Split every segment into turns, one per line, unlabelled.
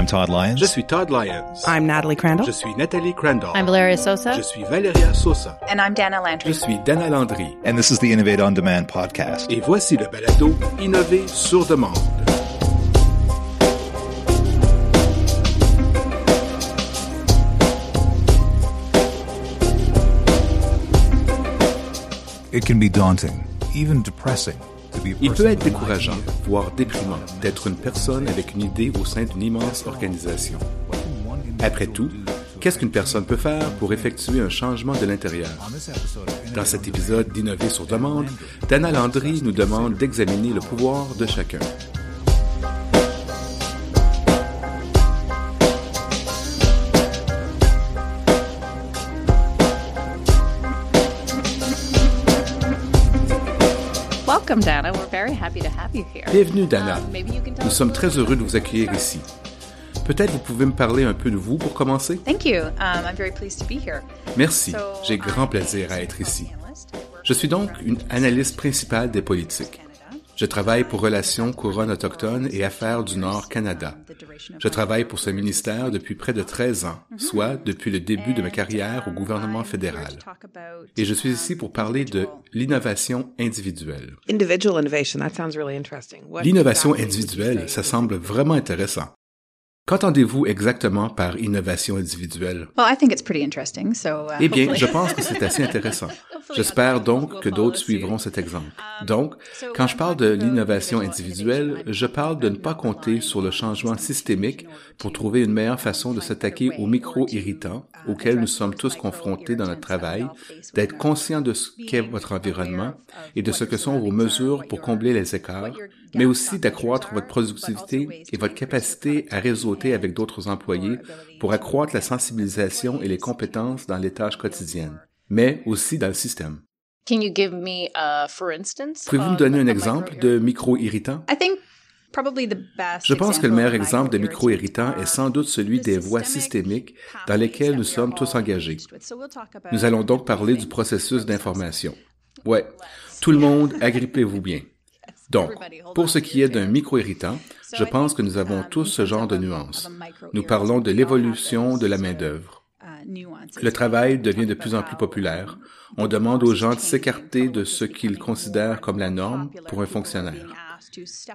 I'm Todd Lyons.
Je suis Todd Lyons.
I'm Natalie Crandall.
Je suis Nathalie Crandall.
I'm Valeria Sosa.
Je suis Valeria Sosa.
And I'm Dana Landry.
Je suis Dana Landry.
And this is the Innovate on Demand podcast.
Et voici le balado Innover sur demande.
It can be daunting, even depressing, to be a
Il peut être décourageant, voire déprimant, d'être une personne avec une idée au sein d'une immense organisation. Après tout, qu'est-ce qu'une personne peut faire pour effectuer un changement de l'intérieur? Dans cet épisode d'Innover sur demande, Dana Landry nous demande d'examiner le pouvoir de chacun. Bienvenue, Dana.
Um,
Nous
us
sommes très heureux de vous accueillir ici. Peut-être vous pouvez me parler un peu de vous pour commencer?
Thank you. I'm very pleased to be here.
Merci, j'ai grand plaisir à être ici. Je suis donc une analyste principale des politiques. Je travaille pour Relations Couronne autochtone et Affaires du Nord Canada. Je travaille pour ce ministère depuis près de 13 ans, soit depuis le début de ma carrière au gouvernement fédéral. Et je suis ici pour parler de l'innovation individuelle.
Individual innovation. That sounds really interesting. What
L'innovation individuelle, ça semble vraiment intéressant. Qu'entendez-vous exactement par innovation individuelle?
Well, I think it's pretty interesting. So, uh,
Eh bien, je pense que c'est assez intéressant. J'espère donc que d'autres suivront cet exemple. Donc, quand je parle de l'innovation individuelle, je parle de ne pas compter sur le changement systémique pour trouver une meilleure façon de s'attaquer aux micro-irritants auxquels nous sommes tous confrontés dans notre travail, d'être conscient de ce qu'est votre environnement et de ce que sont vos mesures pour combler les écarts, mais aussi d'accroître votre productivité et votre capacité à réseauter avec d'autres employés pour accroître la sensibilisation et les compétences dans les tâches quotidiennes, mais aussi dans le système.
Uh?
Pouvez-vous me
of
donner un exemple de micro-irritant? Je pense que le meilleur exemple de micro-irritant est sans doute celui des voies systémiques dans lesquelles nous sommes tous engagés. Nous allons donc parler du processus d'information. Ouais, tout le monde, agrippez-vous bien. Donc, pour ce qui est d'un micro-irritant, je pense que nous avons tous ce genre de nuances. Nous parlons de l'évolution de la main-d'œuvre. Le travail devient de plus en plus populaire. On demande aux gens de s'écarter de ce qu'ils considèrent comme la norme pour un fonctionnaire.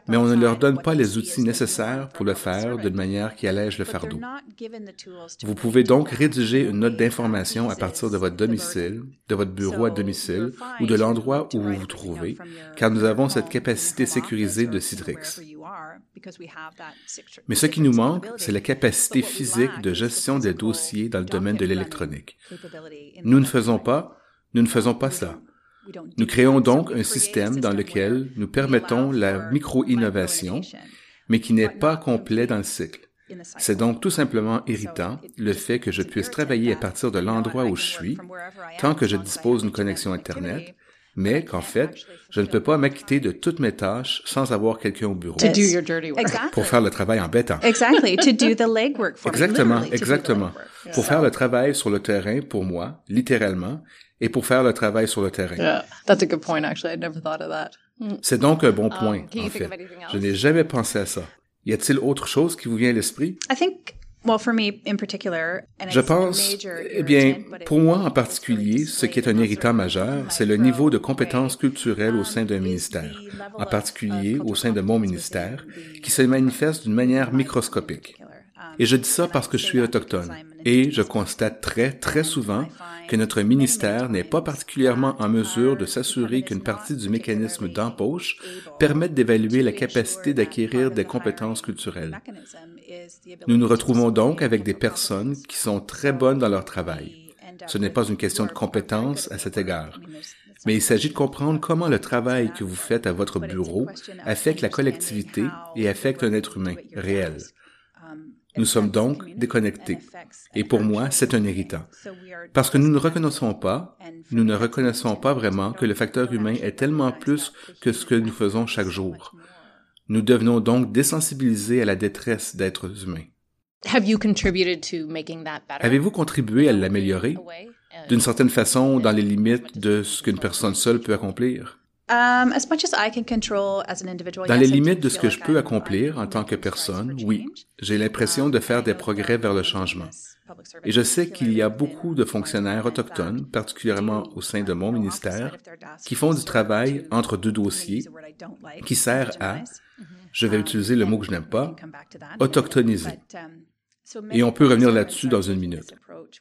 Mais on ne leur donne pas les outils nécessaires pour le faire d'une manière qui allège le fardeau. Vous pouvez donc rédiger une note d'information à partir de votre domicile, de votre bureau à domicile ou de l'endroit où vous vous trouvez, car nous avons cette capacité sécurisée de Citrix. Mais ce qui nous manque, c'est la capacité physique de gestion des dossiers dans le domaine de l'électronique. Nous ne faisons pas, nous ne faisons pas ça. Nous créons donc un système dans lequel nous permettons la micro-innovation, mais qui n'est pas complet dans le cycle. C'est donc tout simplement irritant le fait que je puisse travailler à partir de l'endroit où je suis, tant que je dispose d'une connexion Internet, mais qu'en fait, je ne peux pas m'acquitter de toutes mes tâches sans avoir quelqu'un au bureau pour faire le travail embêtant. Exactement, exactement. Pour faire le travail sur le terrain pour moi, littéralement, et pour faire le travail sur le terrain.
Yeah, that's a good point, actually. I'd never thought of that.
C'est donc un bon point,
can you
en
think
fait.
of anything else?
Je n'ai jamais pensé à ça. Y a-t-il autre chose qui vous vient à l'esprit?
I think, well, for me in particular, and
Je pense,
major
eh bien, pour moi en particulier, ce qui est un irritant majeur, c'est le niveau de
way,
compétences culturelles au sein d'un
um, is
ministère,
the level
en
of-
particulier au sein de mon ministère, qui se manifeste d'une manière microscopique. Et je dis ça parce que je suis autochtone. Et je constate très, très souvent que notre ministère n'est pas particulièrement en mesure de s'assurer qu'une partie du mécanisme d'embauche permette d'évaluer la capacité d'acquérir des compétences culturelles. Nous nous retrouvons donc avec des personnes qui sont très bonnes dans leur travail. Ce n'est pas une question de compétence à cet égard. Mais il s'agit de comprendre comment le travail que vous faites à votre bureau affecte la collectivité et affecte un être humain réel. Nous sommes donc déconnectés. Et pour moi, c'est un irritant. Parce que nous ne reconnaissons pas, nous ne reconnaissons pas vraiment que le facteur humain est tellement plus que ce que nous faisons chaque jour. Nous devenons donc désensibilisés à la détresse d'êtres humains. Avez-vous contribué à l'améliorer?
Uh,
d'une certaine façon dans les limites de ce qu'une personne seule peut accomplir?
Um, as much as I can control as an individual,
Dans les limites de ce que je peux accomplir en tant que personne, oui, j'ai l'impression de faire des progrès vers le changement. Et je sais qu'il y a beaucoup de fonctionnaires autochtones, particulièrement au sein de mon ministère, qui font du travail entre deux dossiers qui sert à, je vais utiliser le mot que je n'aime pas, autochtoniser. Et on peut revenir là-dessus dans une minute.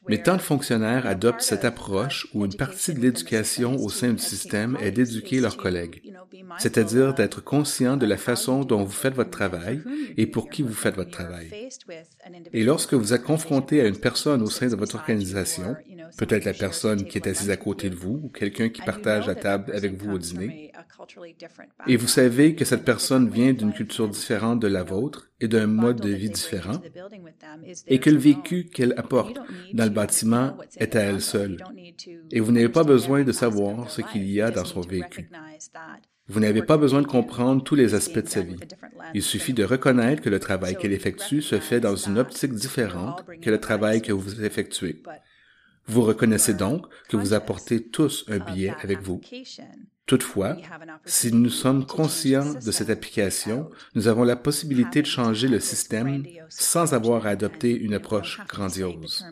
Mais tant de fonctionnaires adoptent cette approche où une partie de l'éducation au sein du système est d'éduquer leurs collègues, c'est-à-dire d'être conscient de la façon dont vous faites votre travail et pour qui vous faites votre travail. Et lorsque vous êtes confronté à une personne au sein de votre organisation, peut-être la personne qui est assise à côté de vous ou quelqu'un qui partage la table avec vous au dîner, et vous savez que cette personne vient d'une culture différente de la vôtre et d'un mode de vie différent, et que le vécu qu'elle apporte dans le bâtiment est à elle seule. Et vous n'avez pas besoin de savoir ce qu'il y a dans son vécu. Vous n'avez pas besoin de comprendre tous les aspects de sa vie. Il suffit de reconnaître que le travail qu'elle effectue se fait dans une optique différente que le travail que vous effectuez. Vous reconnaissez donc que vous apportez tous un billet avec vous. Toutefois, si nous sommes conscients de cette application, nous avons la possibilité de changer le système sans avoir à adopter une approche grandiose.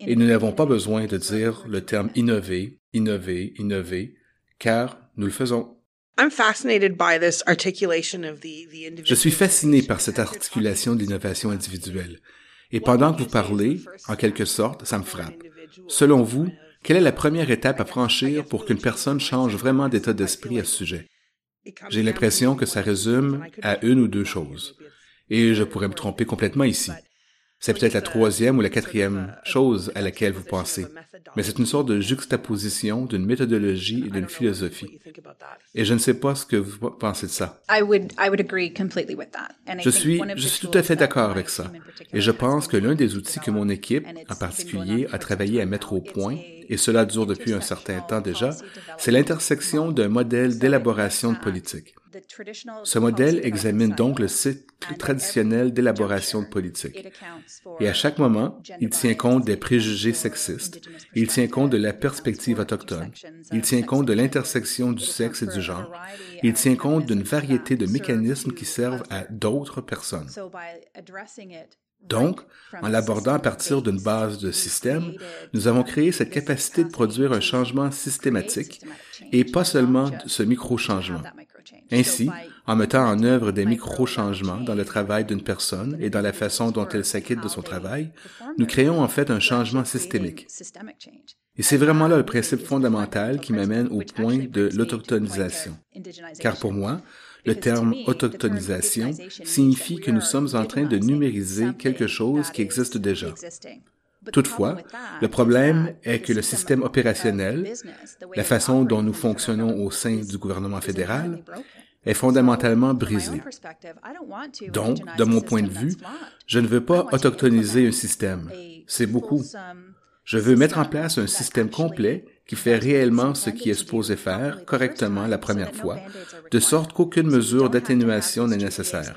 Et nous n'avons pas besoin de dire le terme innover, innover, innover, car nous le faisons.
I'm fascinated by this articulation of the, the individual.
Je suis fasciné par cette articulation de l'innovation individuelle. Et pendant que vous parlez, en quelque sorte, ça me frappe. Selon vous, quelle est la première étape à franchir pour qu'une personne change vraiment d'état d'esprit à ce sujet? J'ai l'impression que ça résume à une ou deux choses. Et je pourrais me tromper complètement ici. C'est peut-être la troisième ou la quatrième chose à laquelle vous pensez. Mais c'est une sorte de juxtaposition d'une méthodologie et d'une philosophie. Et je ne sais pas ce que vous pensez de ça. Je suis, je suis tout à fait d'accord avec ça. Et je pense que l'un des outils que mon équipe, en particulier, a travaillé à mettre au point, et cela dure depuis un certain temps déjà, c'est l'intersection d'un modèle d'élaboration de politique. Ce modèle examine donc le cycle traditionnel d'élaboration de politique. Et à chaque moment, il tient compte des préjugés sexistes, il tient compte de la perspective autochtone, il tient compte de l'intersection du sexe et du genre, il tient compte d'une variété de mécanismes qui servent à d'autres personnes. Donc, en l'abordant à partir d'une base de système, nous avons créé cette capacité de produire un changement systématique et pas seulement ce micro-changement. Ainsi, en mettant en œuvre des micro-changements dans le travail d'une personne et dans la façon dont elle s'acquitte de son travail, nous créons en fait un changement systémique. Et c'est vraiment là le principe fondamental qui m'amène au point de l'autochtonisation. Car pour moi, le terme autochtonisation signifie que nous sommes en train de numériser quelque chose qui existe déjà. Toutefois, le problème est que le système opérationnel, la façon dont nous fonctionnons au sein du gouvernement fédéral, est fondamentalement brisé. Donc, de mon point de vue, je ne veux pas autochtoniser un système. C'est beaucoup. Je veux mettre en place un système complet qui fait réellement ce qui est supposé faire correctement la première fois, de sorte qu'aucune mesure d'atténuation n'est nécessaire.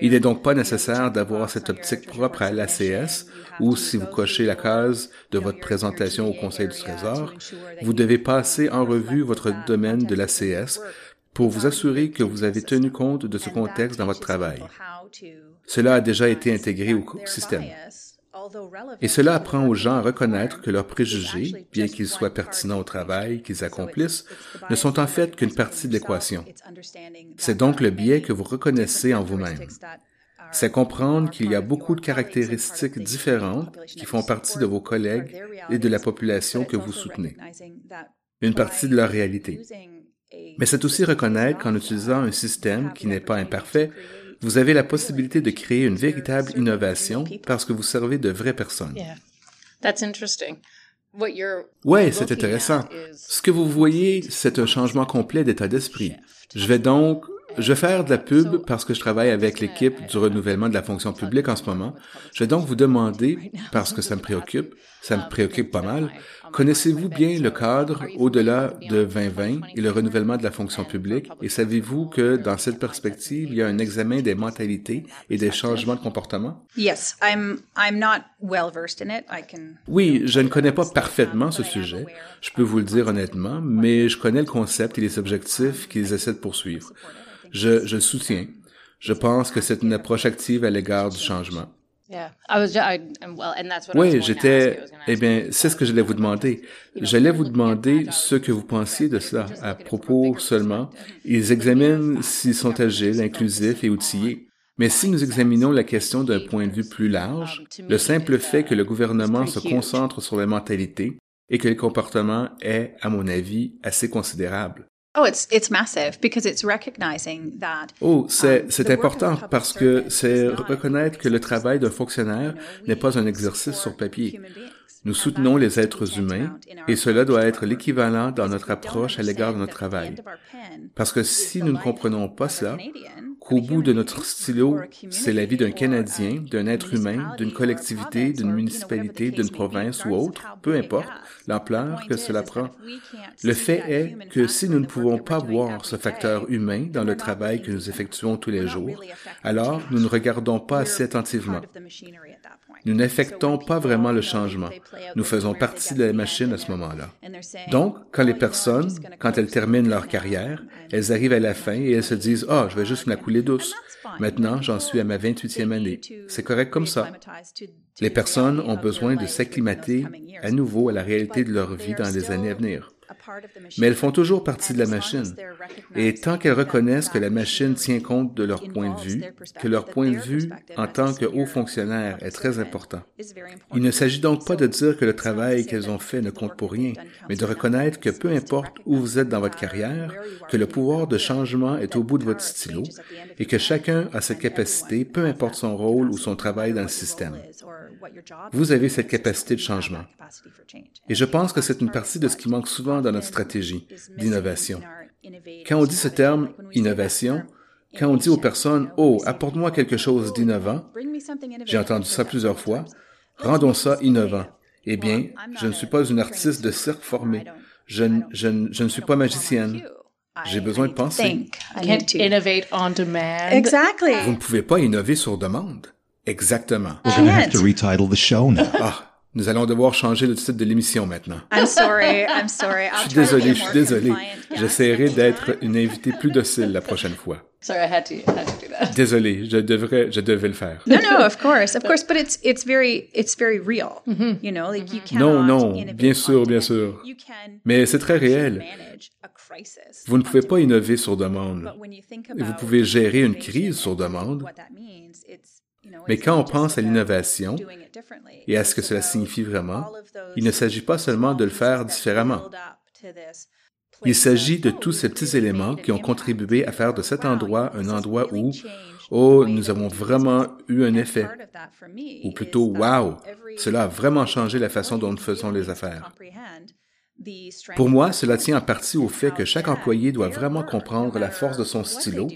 Il n'est donc pas nécessaire d'avoir cette optique propre à l'ACS, ou si vous cochez la case de votre présentation au Conseil du Trésor, vous devez passer en revue votre domaine de l'ACS pour vous assurer que vous avez tenu compte de ce contexte dans votre travail. Cela a déjà été intégré au système. Et cela apprend aux gens à reconnaître que leurs préjugés, bien qu'ils soient pertinents au travail qu'ils accomplissent, ne sont en fait qu'une partie de l'équation. C'est donc le biais que vous reconnaissez en vous-même. C'est comprendre qu'il y a beaucoup de caractéristiques différentes qui font partie de vos collègues et de la population que vous soutenez. Une partie de leur réalité. Mais c'est aussi reconnaître qu'en utilisant un système qui n'est pas imparfait, vous avez la possibilité de créer une véritable innovation parce que vous servez de vraies personnes.
That's interesting. What you're
Ouais, c'est intéressant. Ce que vous voyez, c'est un changement complet d'état d'esprit. Je vais donc Je vais faire de la pub parce que je travaille avec l'équipe du renouvellement de la fonction publique en ce moment. Je vais donc vous demander, parce que ça me préoccupe, ça me préoccupe pas mal, connaissez-vous bien le cadre au-delà de 2020 et le renouvellement de la fonction publique? et savez-vous que dans cette perspective, il y a un examen des mentalités et des changements de comportement?
Yes, I'm I'm not well versed in it. I can
Oui, je ne connais pas parfaitement ce sujet, je peux vous le dire honnêtement, mais je connais le concept et les objectifs qu'ils essaient de poursuivre. Je, je le soutiens. Je pense que c'est une approche active à l'égard du changement. Oui, j'étais. Eh bien, c'est ce que j'allais vous demander. J'allais vous demander ce que vous pensiez de cela à propos seulement. Ils examinent s'ils sont agiles, inclusifs et outillés. Mais si nous examinons la question d'un point de vue plus large, le simple fait que le gouvernement se concentre sur les mentalités et que le comportement est, à mon avis, assez considérable.
Oh, it's it's massive because it's recognizing that.
Oh, c'est c'est important parce que c'est reconnaître que le travail d'un fonctionnaire n'est pas un exercice sur papier. Nous soutenons les êtres humains et cela doit être l'équivalent dans notre approche à l'égard de notre travail. Parce que si nous ne comprenons pas cela, qu'au bout de notre stylo, c'est la vie d'un Canadien, d'un être humain, d'une collectivité, d'une municipalité, d'une province ou autre, peu importe l'ampleur que cela prend. Le fait est que si nous ne pouvons pas voir ce facteur humain dans le travail que nous effectuons tous les jours, alors nous ne regardons pas assez attentivement. Nous n'affectons pas vraiment le changement. Nous faisons partie de la machine à ce moment-là. Donc, quand les personnes, quand elles terminent leur carrière, elles arrivent à la fin et elles se disent, oh, je vais juste me la couler douce. Maintenant, j'en suis à ma 28e année. C'est correct comme ça. Les personnes ont besoin de s'acclimater à nouveau à la réalité de leur vie dans les années à venir. Mais elles font toujours partie de la machine. Et tant qu'elles reconnaissent que la machine tient compte de leur point de vue, que leur point de vue en tant que haut fonctionnaire est très important. Il ne s'agit donc pas de dire que le travail qu'elles ont fait ne compte pour rien, mais de reconnaître que peu importe où vous êtes dans votre carrière, que le pouvoir de changement est au bout de votre stylo et que chacun a cette capacité, peu importe son rôle ou son travail dans le système. Vous avez cette capacité de changement. Et je pense que c'est une partie de ce qui manque souvent dans notre stratégie d'innovation. Quand on dit ce terme innovation, quand on dit aux personnes, oh, apporte-moi quelque chose d'innovant, j'ai entendu ça plusieurs fois, rendons ça innovant. Eh bien, je ne suis pas une artiste de cirque formée. Je, je, je ne suis pas magicienne. J'ai besoin de penser.
Exactly.
Vous ne pouvez pas innover sur demande. Exactement.
We're going to have to retitle the show now.
Ah, nous allons devoir changer le titre de l'émission maintenant.
I'm sorry. I'm sorry.
Je suis désolé, je suis désolé. J'essaierai d'être une invitée plus docile la prochaine fois.
Sorry, I had to, I had to do that.
Désolé, je devrais, je devais le faire.
No, no, of course, of course, but it's it's very it's very real. You know, like you cannot
Non, non, bien sûr, bien sûr.
You can
Mais c'est très réel.
manage a crisis.
Vous ne pouvez pas innover sur demande.
But when you think
Et vous
about
pouvez gérer une crise sur
and
demande. Mais quand on pense à l'innovation et à ce que cela signifie vraiment, il ne s'agit pas seulement de le faire différemment. Il s'agit de
oh,
tous ces petits éléments qui ont contribué à faire de cet endroit un endroit où, oh, nous avons vraiment eu un effet. Ou plutôt, wow, cela a vraiment changé la façon dont nous faisons les affaires. Pour moi, cela tient en partie au fait que chaque employé doit vraiment comprendre la force de son
matter what they
stylo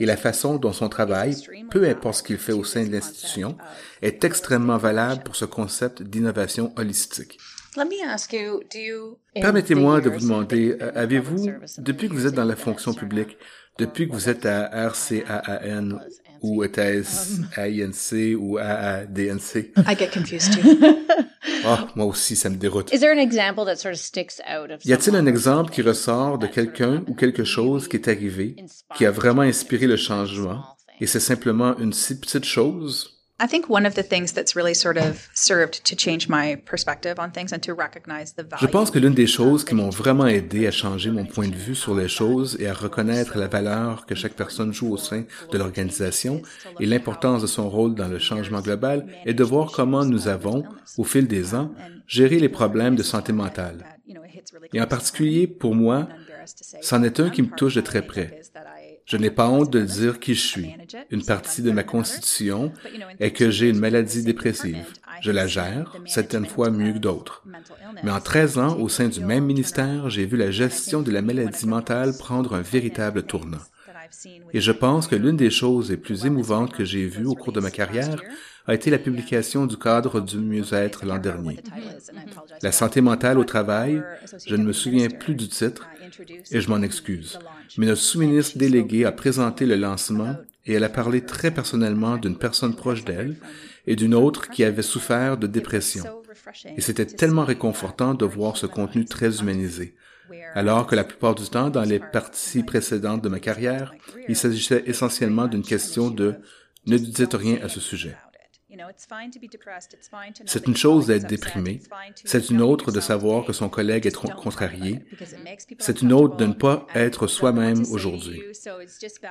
et la façon dont son travail, peu importe ce qu'il fait au sein de l'institution, est extrêmement valable pour ce concept d'innovation holistique.
Let me ask you, do you in
Permettez-moi de vous demander, euh, avez-vous, depuis que vous êtes dans la fonction publique, depuis que vous êtes à RCAAN ou était-ce AINC ou AADNC?
I get confused too.
Ah, moi aussi, ça me déroute.
Is there an example that sort of sticks out of
Y a-t-il un exemple qui ressort de quelqu'un ou quelque chose qui est arrivé, qui a vraiment inspiré le changement, et c'est simplement une si petite chose?
I think one of the things that's really sort of served to change my perspective on things and to recognize the value.
Je pense que l'une des choses qui m'ont vraiment aidé à changer mon point de vue sur les choses et à reconnaître la valeur que chaque personne joue au sein de l'organisation et l'importance de son rôle dans le changement global est de voir comment nous avons, au fil des ans, géré les problèmes de santé mentale. Et en particulier, pour moi, c'en est un qui me touche de très près. Je n'ai pas honte de dire qui je suis. Une partie de ma constitution est que j'ai une maladie dépressive. Je la gère, certaines fois mieux que d'autres. Mais en 13 ans, au sein du même ministère, j'ai vu la gestion de la maladie mentale prendre un véritable tournant. Et je pense que l'une des choses les plus émouvantes que j'ai vues au cours de ma carrière a été la publication du cadre du mieux-être l'an dernier. La santé mentale au travail, je ne me souviens plus du titre et je m'en excuse. Mais notre sous-ministre délégué a présenté le lancement et elle a parlé très personnellement d'une personne proche d'elle et d'une autre qui avait souffert de dépression. Et c'était tellement réconfortant de voir ce contenu très humanisé. Alors que la plupart du temps, dans les parties précédentes de ma carrière, il s'agissait essentiellement d'une question de ne dites rien à ce sujet. C'est une chose d'être déprimé, c'est une autre de savoir que son collègue est contrarié, c'est une autre de ne pas être soi-même aujourd'hui.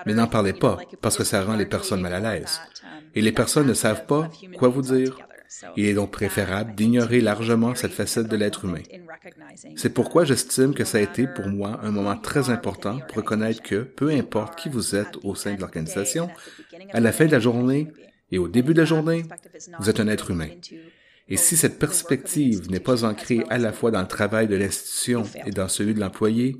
Mais n'en parlez pas, parce que ça rend les personnes mal à l'aise. Et les personnes ne savent pas quoi vous dire. Il est donc préférable d'ignorer largement cette facette de l'être humain. C'est pourquoi j'estime que ça a été pour moi un moment très important pour reconnaître que, peu importe qui vous êtes au sein de l'organisation, à la fin de la journée et au début de la journée, vous êtes un être humain. Et si cette perspective n'est pas ancrée à la fois dans le travail de l'institution et dans celui de l'employé,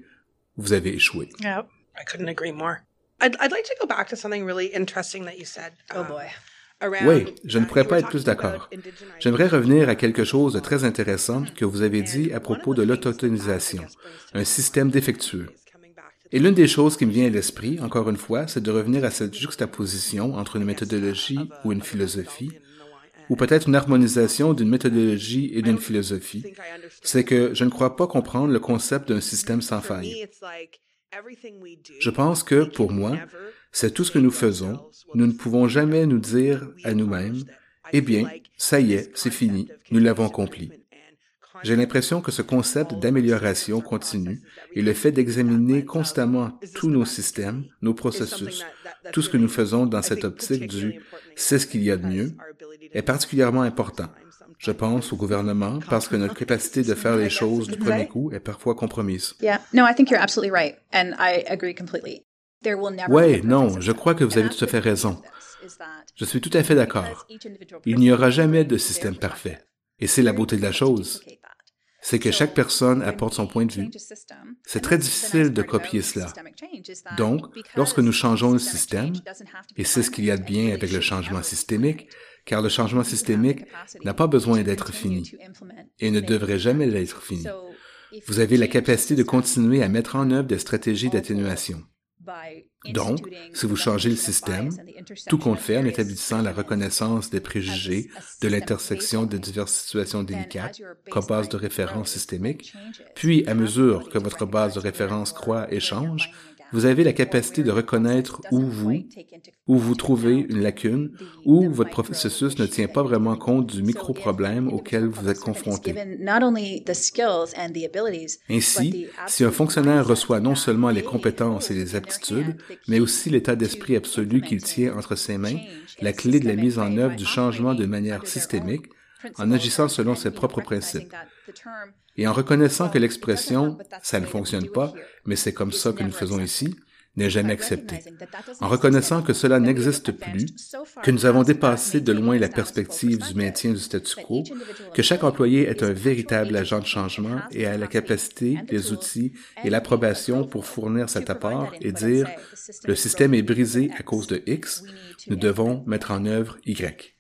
vous avez échoué.
Yeah, I couldn't agree more. I'd, I'd like to go back to something really interesting that you said. Oh boy.
Oui, je ne pourrais pas être plus d'accord. J'aimerais revenir à quelque chose de très intéressant que vous avez dit à propos de l'autotonisation, un système défectueux. Et l'une des choses qui me vient à l'esprit, encore une fois, c'est de revenir à cette juxtaposition entre une méthodologie ou une philosophie, ou peut-être une harmonisation d'une méthodologie et d'une philosophie. C'est que je ne crois pas comprendre le concept d'un système sans faille. Je pense que, pour moi, c'est tout ce que nous faisons. Nous ne pouvons jamais nous dire à nous-mêmes, eh bien, ça y est, c'est fini, nous l'avons accompli. J'ai l'impression que ce concept d'amélioration continue et le fait d'examiner constamment tous nos systèmes, nos processus, tout ce que nous faisons dans cette optique du c'est ce qu'il y a de mieux est particulièrement important. Je pense au gouvernement parce que notre capacité de faire les choses du premier coup est parfois compromise. Oui, non, je crois que vous avez tout à fait raison. Je suis tout à fait d'accord. Il n'y aura jamais de système parfait. Et c'est la beauté de la chose. C'est que chaque personne apporte son point de vue. C'est très difficile de copier cela. Donc, lorsque nous changeons le système, et c'est ce qu'il y a de bien avec le changement systémique, car le changement systémique n'a pas besoin d'être fini et ne devrait jamais l'être fini. Vous avez la capacité de continuer à mettre en œuvre des stratégies d'atténuation. Donc, si vous changez le système, tout compte fait en établissant la reconnaissance des préjugés de l'intersection de diverses situations délicates comme base de référence systémique, puis à mesure que votre base de référence croît et change, vous avez la capacité de reconnaître où vous, où vous trouvez une lacune, où votre processus ne tient pas vraiment compte du micro-problème auquel vous êtes confronté. Ainsi, si un fonctionnaire reçoit non seulement les compétences et les aptitudes, mais aussi l'état d'esprit absolu qu'il tient entre ses mains, la clé de la mise en œuvre du changement de manière systémique, en agissant selon ses propres principes. Et en reconnaissant que l'expression ⁇ ça ne fonctionne pas, mais c'est comme ça que nous faisons ici ⁇ n'est jamais accepté. En reconnaissant que cela n'existe plus, que nous avons dépassé de loin la perspective du maintien du statu quo, que chaque employé est un véritable agent de changement et a la capacité, les outils et l'approbation pour fournir cet apport et dire le système est brisé à cause de X, nous devons mettre en œuvre Y.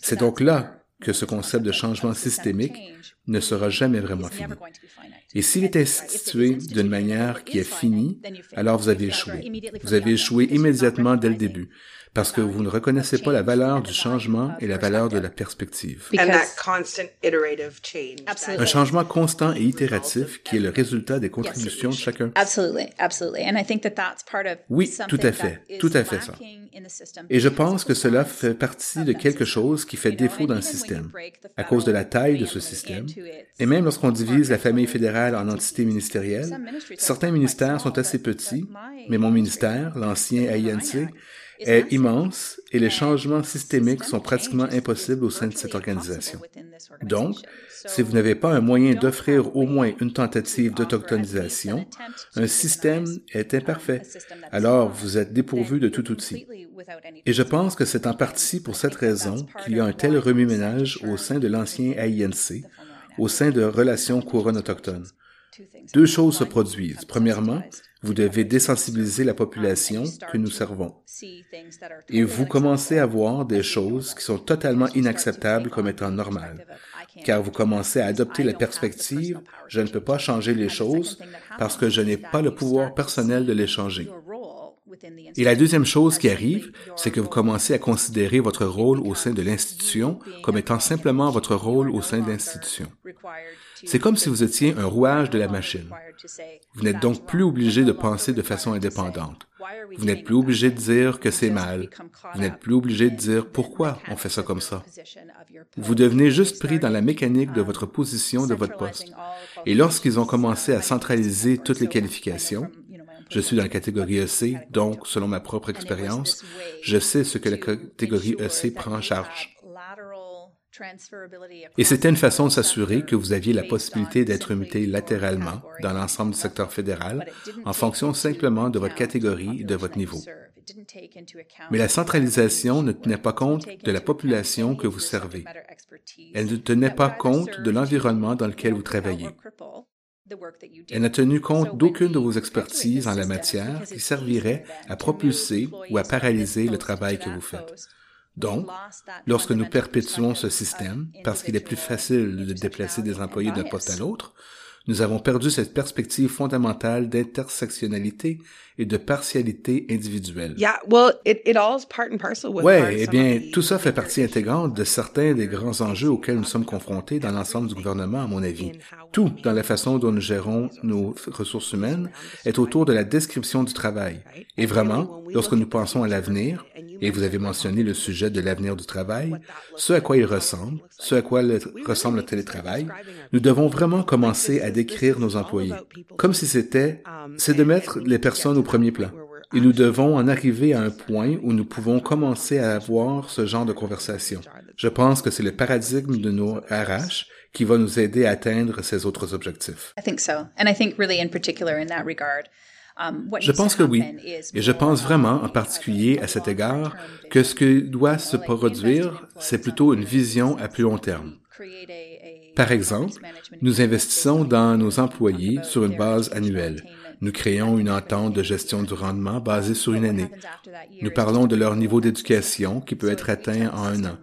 C'est donc là que ce concept de changement systémique ne sera jamais vraiment fini. Et s'il est institué d'une manière qui est finie, alors vous avez échoué. Vous avez échoué immédiatement dès le début parce que vous ne reconnaissez pas la valeur du changement et la valeur de la perspective. Un changement constant et itératif qui est le résultat des contributions de chacun. Oui, tout à fait, tout à fait ça. Et je pense que cela fait partie de quelque chose qui fait défaut dans le système, à cause de la taille de ce système. Et même lorsqu'on divise la famille fédérale en entités ministérielles, certains ministères sont assez petits, mais mon ministère, l'ancien AINC, est immense et les changements systémiques sont pratiquement impossibles au sein de cette organisation. Donc, si vous n'avez pas un moyen d'offrir au moins une tentative d'autochtonisation, un système est imparfait. Alors, vous êtes dépourvu de tout outil. Et je pense que c'est en partie pour cette raison qu'il y a un tel remue-ménage au sein de l'ancien AINC, au sein de Relations couronne autochtones. Deux choses se produisent. Premièrement, Vous devez désensibiliser la population que nous servons. Et vous commencez à voir des choses qui sont totalement inacceptables comme étant normales. Car vous commencez à adopter la perspective, je ne peux pas changer les choses parce que je n'ai pas le pouvoir personnel de les changer. Et la deuxième chose qui arrive, c'est que vous commencez à considérer votre rôle au sein de l'institution comme étant simplement votre rôle au sein de l'institution. C'est comme si vous étiez un rouage de la machine. Vous n'êtes donc plus obligé de penser de façon indépendante. Vous n'êtes plus obligé de dire que c'est mal. Vous n'êtes plus obligé de dire pourquoi on fait ça comme ça. Vous devenez juste pris dans la mécanique de votre position, de votre poste. Et lorsqu'ils ont commencé à centraliser toutes les qualifications, je suis dans la catégorie EC, donc, selon ma propre expérience, je sais ce que la catégorie EC prend en charge. Et c'était une façon de s'assurer que vous aviez la possibilité d'être muté latéralement dans l'ensemble du secteur fédéral en fonction simplement de votre catégorie et de votre niveau. Mais la centralisation ne tenait pas compte de la population que vous servez. Elle ne tenait pas compte de l'environnement dans lequel vous travaillez. Elle n'a tenu compte d'aucune de vos expertises en la matière qui servirait à propulser ou à paralyser le travail que vous faites. Donc, lorsque nous perpétuons ce système, parce qu'il est plus facile de déplacer des employés d'un poste à l'autre, nous avons perdu cette perspective fondamentale d'intersectionnalité et de partialité individuelle. Ouais, eh bien, tout ça fait partie intégrante de certains des grands enjeux auxquels nous sommes confrontés dans l'ensemble du gouvernement, à mon avis. Tout dans la façon dont nous gérons nos ressources humaines est autour de la description du travail. Et vraiment, lorsque nous pensons à l'avenir, et vous avez mentionné le sujet de l'avenir du travail, ce à quoi il ressemble, ce à quoi ressemble le télétravail, nous devons vraiment commencer à décrire nos employés, comme si c'était, c'est de mettre les personnes au premier plan. Et nous devons en arriver à un point où nous pouvons commencer à avoir ce genre de conversation. Je pense que c'est le paradigme de nos RH qui va nous aider à atteindre ces autres objectifs.
I think so. And I think really in particular in that regard,
je pense que oui. Et je pense vraiment en particulier à cet égard que ce que doit se produire, c'est plutôt une vision à plus long terme. Par exemple, nous investissons dans nos employés sur une base annuelle. Nous créons une entente de gestion du rendement basée sur une année. Nous parlons de leur niveau d'éducation qui peut être atteint en un an.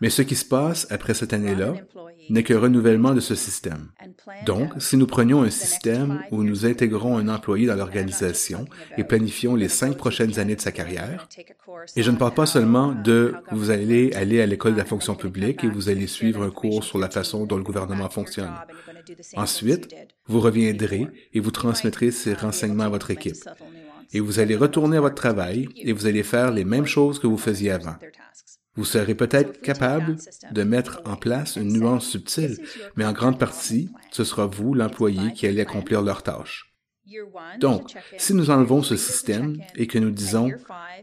Mais ce qui se passe après cette année-là n'est que renouvellement de ce système. Donc, si nous prenions un système où nous intégrons un employé dans l'organisation et planifions les cinq prochaines années de sa carrière, et je ne parle pas seulement de vous allez aller à l'école de la fonction publique et vous allez suivre un cours sur la façon dont le gouvernement fonctionne. Ensuite, vous reviendrez et vous transmettrez ces renseignements à votre équipe. Et vous allez retourner à votre travail et vous allez faire les mêmes choses que vous faisiez avant. Vous serez peut-être capable de mettre en place une nuance subtile, mais en grande partie, ce sera vous, l'employé, qui allez accomplir leur tâche. Donc, si nous enlevons ce système et que nous disons,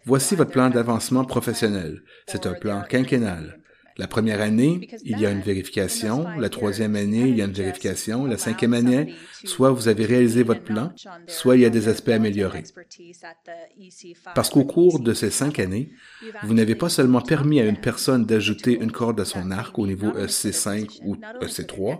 voici votre plan d'avancement professionnel, c'est un plan quinquennal, la première année, il y a une vérification. La troisième année, il y a une vérification. La cinquième année, soit vous avez réalisé votre plan, soit il y a des aspects améliorés. Parce qu'au cours de ces cinq années, vous n'avez pas seulement permis à une personne d'ajouter une corde à son arc au niveau EC5 ou EC3,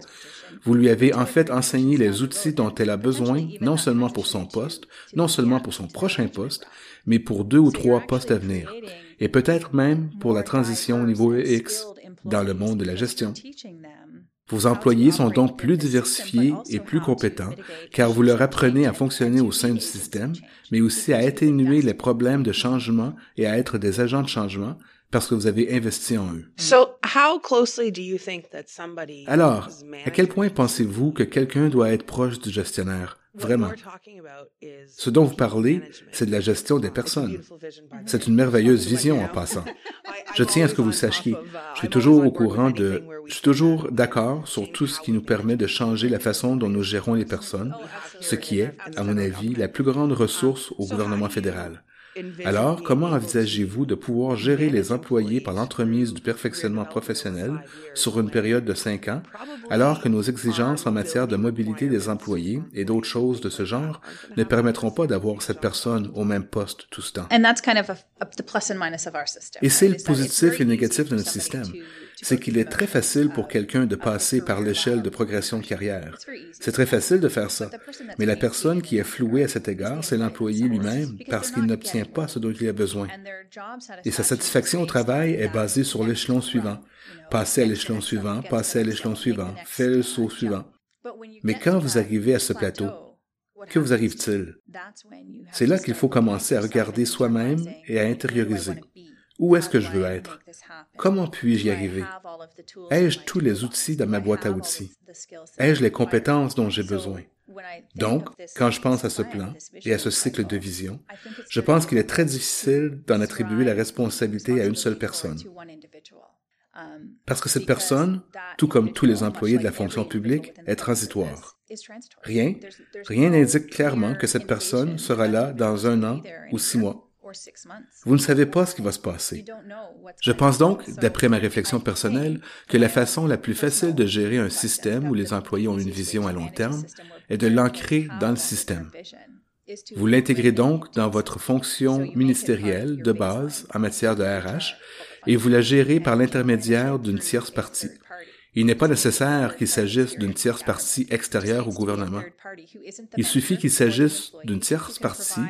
vous lui avez en fait enseigné les outils dont elle a besoin, non seulement pour son poste, non seulement pour son prochain poste, mais pour deux ou trois postes à venir et peut-être même pour la transition au niveau X dans le monde de la gestion. Vos employés sont donc plus diversifiés et plus compétents car vous leur apprenez à fonctionner au sein du système, mais aussi à atténuer les problèmes de changement et à être des agents de changement parce que vous avez investi en eux. Alors, à quel point pensez-vous que quelqu'un doit être proche du gestionnaire? Vraiment. Ce dont vous parlez, c'est de la gestion des personnes. C'est une merveilleuse vision en passant. Je tiens à ce que vous sachiez. Je suis toujours au courant de, je suis toujours d'accord sur tout ce qui nous permet de changer la façon dont nous gérons les personnes, ce qui est, à mon avis, la plus grande ressource au gouvernement fédéral. Alors, comment envisagez-vous de pouvoir gérer les employés par l'entremise du perfectionnement professionnel sur une période de cinq ans, alors que nos exigences en matière de mobilité des employés et d'autres choses de ce genre ne permettront pas d'avoir cette personne au même poste tout ce temps? Et c'est le positif et le négatif de notre système. C'est qu'il est très facile pour quelqu'un de passer par l'échelle de progression de carrière. C'est très facile de faire ça. Mais la personne qui est flouée à cet égard, c'est l'employé lui-même parce qu'il n'obtient pas ce dont il a besoin. Et sa satisfaction au travail est basée sur l'échelon suivant. Passer à l'échelon suivant, passer à l'échelon suivant, faire le saut suivant. Mais quand vous arrivez à ce plateau, que vous arrive-t-il? C'est là qu'il faut commencer à regarder soi-même et à intérioriser. Où est-ce que je veux être? Comment puis-je y arriver? Ai-je tous les outils dans ma boîte à outils? Ai-je les compétences dont j'ai besoin? Donc, quand je pense à ce plan et à ce cycle de vision, je pense qu'il est très difficile d'en attribuer la responsabilité à une seule personne. Parce que cette personne, tout comme tous les employés de la fonction publique, est transitoire. Rien, rien n'indique clairement que cette personne sera là dans un an ou six mois. Vous ne savez pas ce qui va se passer. Je pense donc, d'après ma réflexion personnelle, que la façon la plus facile de gérer un système où les employés ont une vision à long terme est de l'ancrer dans le système. Vous l'intégrez donc dans votre fonction ministérielle de base en matière de RH et vous la gérez par l'intermédiaire d'une tierce partie. Il n'est pas nécessaire qu'il s'agisse d'une tierce partie extérieure au gouvernement. Il suffit qu'il s'agisse d'une tierce partie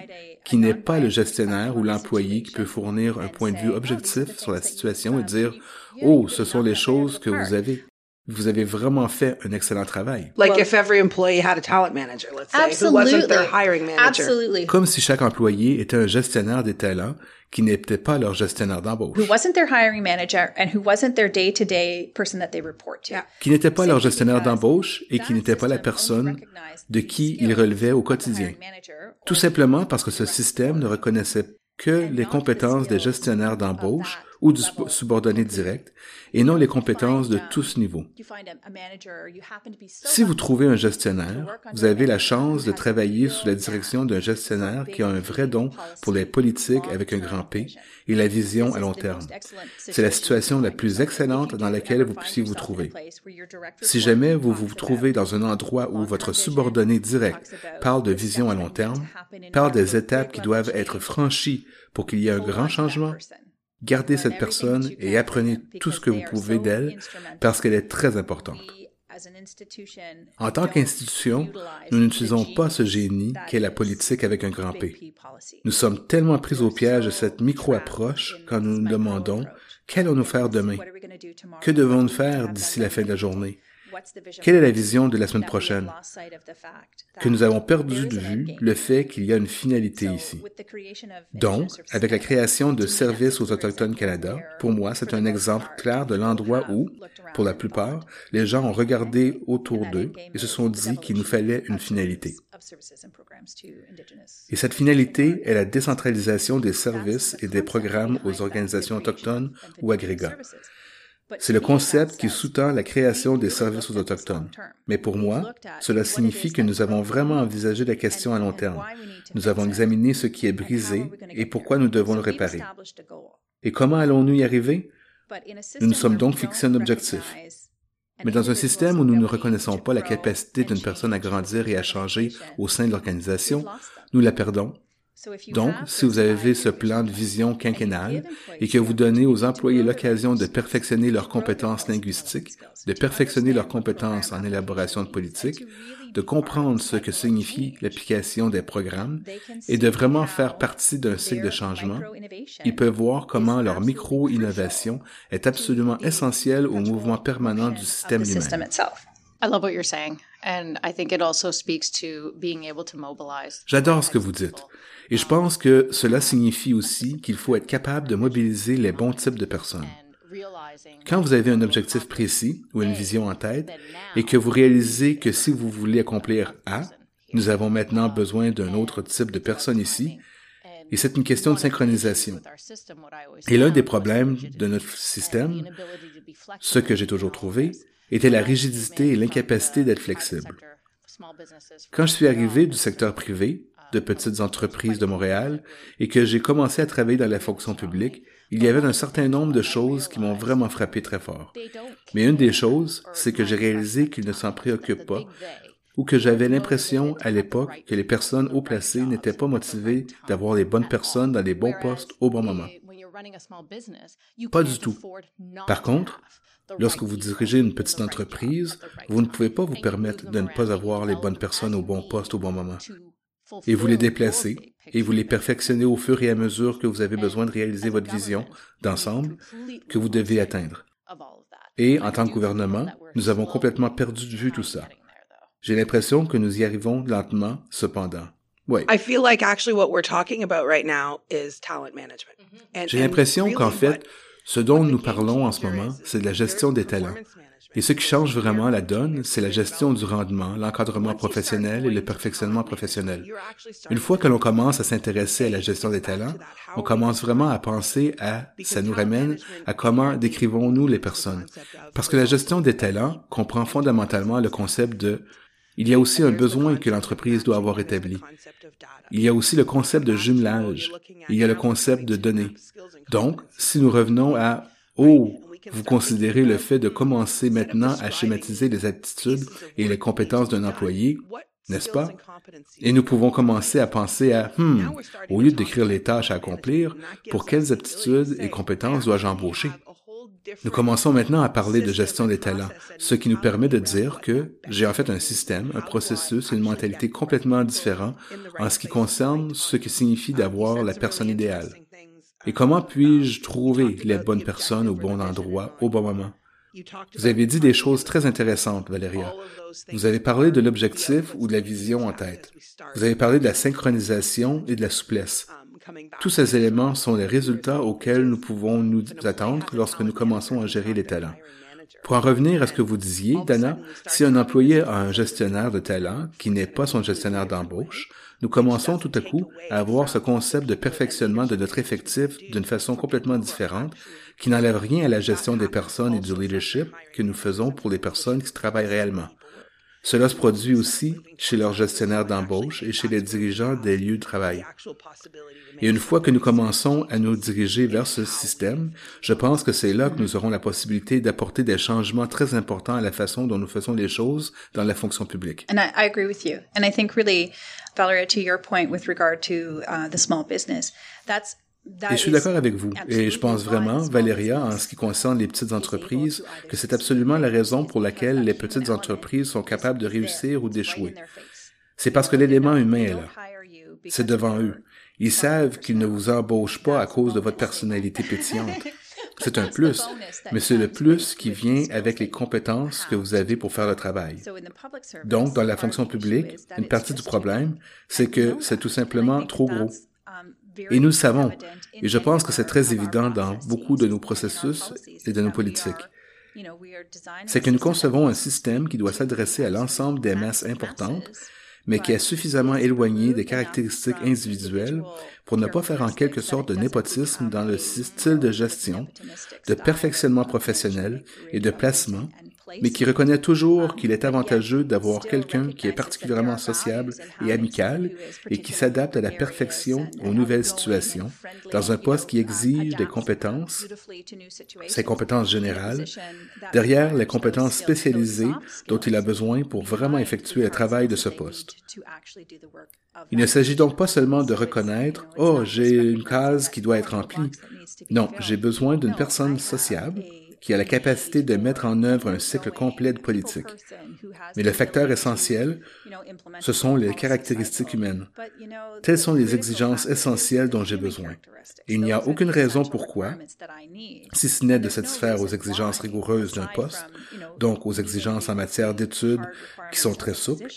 qui n'est pas le gestionnaire ou l'employé qui peut fournir un point de vue objectif sur la situation et dire, oh, ce sont les choses que vous avez. Vous avez vraiment fait un excellent travail.
Like if every employee had a talent manager, let's say, who wasn't their hiring manager.
Absolutely.
Comme si chaque employé était un gestionnaire des talents qui n'était pas leur gestionnaire d'embauche.
Who wasn't their hiring manager and who wasn't their day-to-day person that they report to.
Qui n'était pas leur gestionnaire d'embauche et qui n'était pas la personne de qui ils relevaient au quotidien. Tout simplement parce que ce système ne reconnaissait que les compétences des gestionnaires d'embauche ou du subordonné direct et non les compétences de tous niveaux. Si vous trouvez un gestionnaire, vous avez la chance de travailler sous la direction d'un gestionnaire qui a un vrai don pour les politiques avec un grand P et la vision à long terme. C'est la situation la plus excellente dans laquelle vous puissiez vous trouver. Si jamais vous vous trouvez dans un endroit où votre subordonné direct parle de vision à long terme, parle des étapes qui doivent être franchies pour qu'il y ait un grand changement, Gardez cette personne et apprenez tout ce que vous pouvez d'elle parce qu'elle est très importante. En tant qu'institution, nous n'utilisons pas ce génie qu'est la politique avec un grand P. Nous sommes tellement pris au piège de cette micro-approche quand nous nous demandons qu'allons-nous faire demain? Que devons-nous faire d'ici la fin de la journée? Quelle est la vision de la semaine prochaine? Que nous avons perdu de vue le fait qu'il y a une finalité ici. Donc, avec la création de Services aux Autochtones Canada, pour moi, c'est un exemple clair de l'endroit où, pour la plupart, les gens ont regardé autour d'eux et se sont dit qu'il nous fallait une finalité. Et cette finalité est la décentralisation des services et des programmes aux organisations autochtones ou agrégats. C'est le concept qui sous-tend la création des services aux Autochtones. Mais pour moi, cela signifie que nous avons vraiment envisagé la question à long terme. Nous avons examiné ce qui est brisé et pourquoi nous devons le réparer. Et comment allons-nous y arriver? Nous nous sommes donc fixés un objectif. Mais dans un système où nous ne reconnaissons pas la capacité d'une personne à grandir et à changer au sein de l'organisation, nous la perdons donc, si vous avez ce plan de vision quinquennale et que vous donnez aux employés l'occasion de perfectionner leurs compétences linguistiques, de perfectionner leurs compétences en élaboration de politique, de comprendre ce que signifie l'application des programmes et de vraiment faire partie d'un cycle de changement, ils peuvent voir comment leur micro-innovation est absolument essentielle au mouvement permanent du système lui-même. J'adore ce que vous dites. Et je pense que cela signifie aussi qu'il faut être capable de mobiliser les bons types de personnes. Quand vous avez un objectif précis ou une vision en tête et que vous réalisez que si vous voulez accomplir A, nous avons maintenant besoin d'un autre type de personne ici, et c'est une question de synchronisation. Et l'un des problèmes de notre système, ce que j'ai toujours trouvé, était la rigidité et l'incapacité d'être flexible. Quand je suis arrivé du secteur privé, de petites entreprises de Montréal, et que j'ai commencé à travailler dans la fonction publique, il y avait un certain nombre de choses qui m'ont vraiment frappé très fort. Mais une des choses, c'est que j'ai réalisé qu'ils ne s'en préoccupent pas, ou que j'avais l'impression à l'époque que les personnes haut placées n'étaient pas motivées d'avoir les bonnes personnes dans les bons postes au bon moment. Pas du tout. Par contre, Lorsque vous dirigez une petite entreprise, vous ne pouvez pas vous permettre de ne pas avoir les bonnes personnes au bon poste au bon moment. Et vous les déplacez et vous les perfectionnez au fur et à mesure que vous avez besoin de réaliser votre vision d'ensemble que vous devez atteindre. Et en tant que gouvernement, nous avons complètement perdu de vue tout ça. J'ai l'impression que nous y arrivons lentement, cependant. Oui. J'ai l'impression qu'en fait, ce dont nous parlons en ce moment, c'est de la gestion des talents. Et ce qui change vraiment la donne, c'est la gestion du rendement, l'encadrement professionnel et le perfectionnement professionnel. Une fois que l'on commence à s'intéresser à la gestion des talents, on commence vraiment à penser à, ça nous ramène à comment décrivons-nous les personnes. Parce que la gestion des talents comprend fondamentalement le concept de il y a aussi un besoin que l'entreprise doit avoir établi. Il y a aussi le concept de jumelage. Il y a le concept de données. Donc, si nous revenons à Oh, vous considérez le fait de commencer maintenant à schématiser les aptitudes et les compétences d'un employé, n'est-ce pas? Et nous pouvons commencer à penser à, hmm, au lieu d'écrire les tâches à accomplir, pour quelles aptitudes et compétences dois-je embaucher? Nous commençons maintenant à parler de gestion des talents, ce qui nous permet de dire que j'ai en fait un système, un processus une mentalité complètement différents en ce qui concerne ce que signifie d'avoir la personne idéale. Et comment puis-je trouver les bonnes personnes au bon endroit, au bon moment? Vous avez dit des choses très intéressantes, Valéria. Vous avez parlé de l'objectif ou de la vision en tête. Vous avez parlé de la synchronisation et de la souplesse. Tous ces éléments sont les résultats auxquels nous pouvons nous attendre lorsque nous commençons à gérer les talents. Pour en revenir à ce que vous disiez, Dana, si un employé a un gestionnaire de talent qui n'est pas son gestionnaire d'embauche, nous commençons tout à coup à avoir ce concept de perfectionnement de notre effectif d'une façon complètement différente, qui n'enlève rien à la gestion des personnes et du leadership que nous faisons pour les personnes qui travaillent réellement. Cela se produit aussi chez leurs gestionnaires d'embauche et chez les dirigeants des lieux de travail. Et une fois que nous commençons à nous diriger vers ce système, je pense que c'est là que nous aurons la possibilité d'apporter des changements très importants à la façon dont nous faisons les choses dans la fonction publique.
And I, agree with you. And I think really, Valeria, to your point with regard to uh, the small business, that's
et je suis d'accord avec vous. Et je pense vraiment, Valéria, en ce qui concerne les petites entreprises, que c'est absolument la raison pour laquelle les petites entreprises sont capables de réussir ou d'échouer. C'est parce que l'élément humain est là. C'est devant eux. Ils savent qu'ils ne vous embauchent pas à cause de votre personnalité pétillante. C'est un plus, mais c'est le plus qui vient avec les compétences que vous avez pour faire le travail. Donc, dans la fonction publique, une partie du problème, c'est que c'est tout simplement trop gros. Et nous savons. Et je pense que c'est très évident dans beaucoup de nos processus et de nos politiques. C'est que nous concevons un système qui doit s'adresser à l'ensemble des masses importantes, mais qui est suffisamment éloigné des caractéristiques individuelles pour ne pas faire en quelque sorte de népotisme dans le style de gestion, de perfectionnement professionnel et de placement mais qui reconnaît toujours qu'il est avantageux d'avoir quelqu'un qui est particulièrement sociable et amical et qui s'adapte à la perfection aux nouvelles situations, dans un poste qui exige des compétences, ses compétences générales, derrière les compétences spécialisées dont il a besoin pour vraiment effectuer le travail de ce poste. Il ne s'agit donc pas seulement de reconnaître, oh, j'ai une case qui doit être remplie. Non, j'ai besoin d'une personne sociable, qui a la capacité de mettre en œuvre un cycle complet de politique. Mais le facteur essentiel, ce sont les caractéristiques humaines. Telles sont les exigences essentielles dont j'ai besoin. Il n'y a aucune raison pourquoi, si ce n'est de satisfaire aux exigences rigoureuses d'un poste, donc aux exigences en matière d'études qui sont très souples,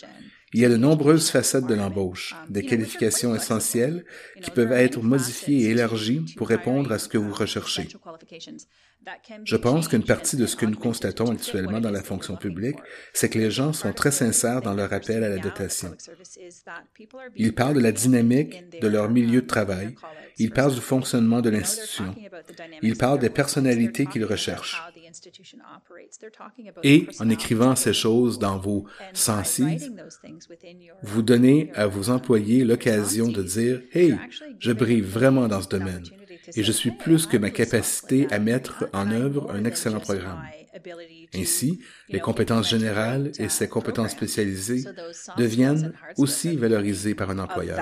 il y a de nombreuses facettes de l'embauche, des qualifications essentielles qui peuvent être modifiées et élargies pour répondre à ce que vous recherchez. Je pense qu'une partie de ce que nous constatons actuellement dans la fonction publique, c'est que les gens sont très sincères dans leur appel à la dotation. Ils parlent de la dynamique de leur milieu de travail, ils parlent du fonctionnement de l'institution, ils parlent des personnalités qu'ils recherchent. Et en écrivant ces choses dans vos sensibles, vous donnez à vos employés l'occasion de dire, Hey, je brille vraiment dans ce domaine et je suis plus que ma capacité à mettre en œuvre un excellent programme. Ainsi, les compétences générales et ses compétences spécialisées deviennent aussi valorisées par un employeur.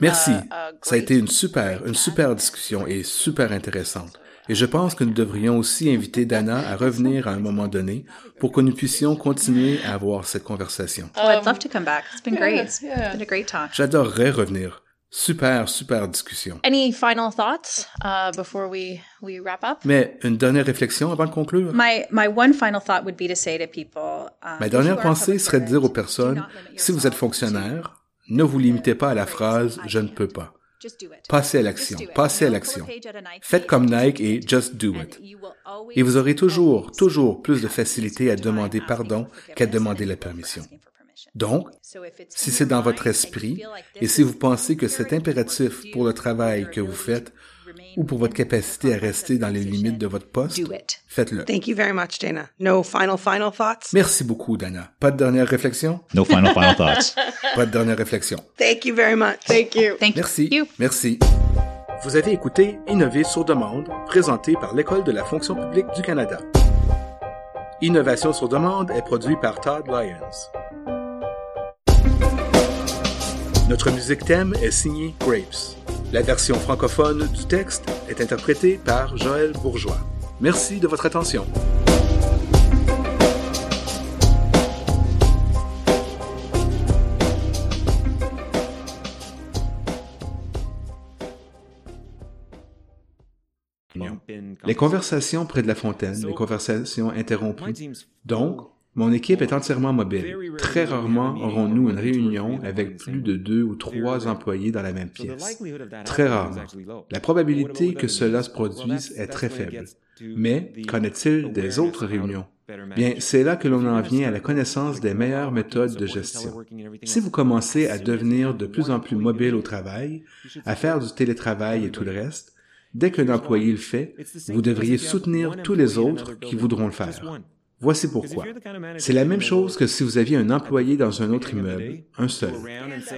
Merci.
a
Ça a été une super, une super discussion et super intéressante. Et je pense que nous devrions aussi inviter Dana à revenir à un moment donné pour que nous puissions continuer à avoir cette conversation.
Oh, I'd love to come back. It's been great. It's been a great talk.
J'adorerais revenir. Super, super discussion.
Any final thoughts uh, before we we wrap up?
Mais une dernière réflexion avant de conclure?
My my one final thought would be to say to people. Um,
Ma
if
dernière
you are a
pensée serait de dire aux personnes, si vous êtes fonctionnaire, ne vous limitez pas à la phrase ⁇ je ne peux pas ⁇. Passez à l'action, passez à l'action. Faites comme Nike et just do it. Et vous aurez toujours, toujours plus de facilité à demander pardon qu'à demander la permission. Donc, si c'est dans votre esprit, et si vous pensez que c'est impératif pour le travail que vous faites, ou pour votre capacité à rester dans les limites de votre poste,
do it.
faites-le.
Thank you very much, Dana. No final, final thoughts?
Merci beaucoup, Dana. Pas de dernière réflexion?
No final, final thoughts.
Pas de dernière réflexion.
Thank you very much. Thank you.
Thank
Merci.
you.
Merci. Vous avez écouté Innover sur demande, présenté par l'École de la fonction publique du Canada. Innovation sur demande est produit par Todd Lyons. Notre musique thème est signée Grapes. La version francophone du texte est interprétée par Joël Bourgeois. Merci de votre attention. Les conversations près de la fontaine, les conversations interrompues. Donc, mon équipe est entièrement mobile. Très rarement aurons-nous une réunion avec plus de deux ou trois employés dans la même pièce. Très rarement. La probabilité que cela se produise est très faible. Mais qu'en est-il des autres réunions? Bien, c'est là que l'on en vient à la connaissance des meilleures méthodes de gestion. Si vous commencez à devenir de plus en plus mobile au travail, à faire du télétravail et tout le reste, dès qu'un employé le fait, vous devriez soutenir tous les autres qui voudront le faire. Voici pourquoi. C'est la même chose que si vous aviez un employé dans un autre immeuble, un seul.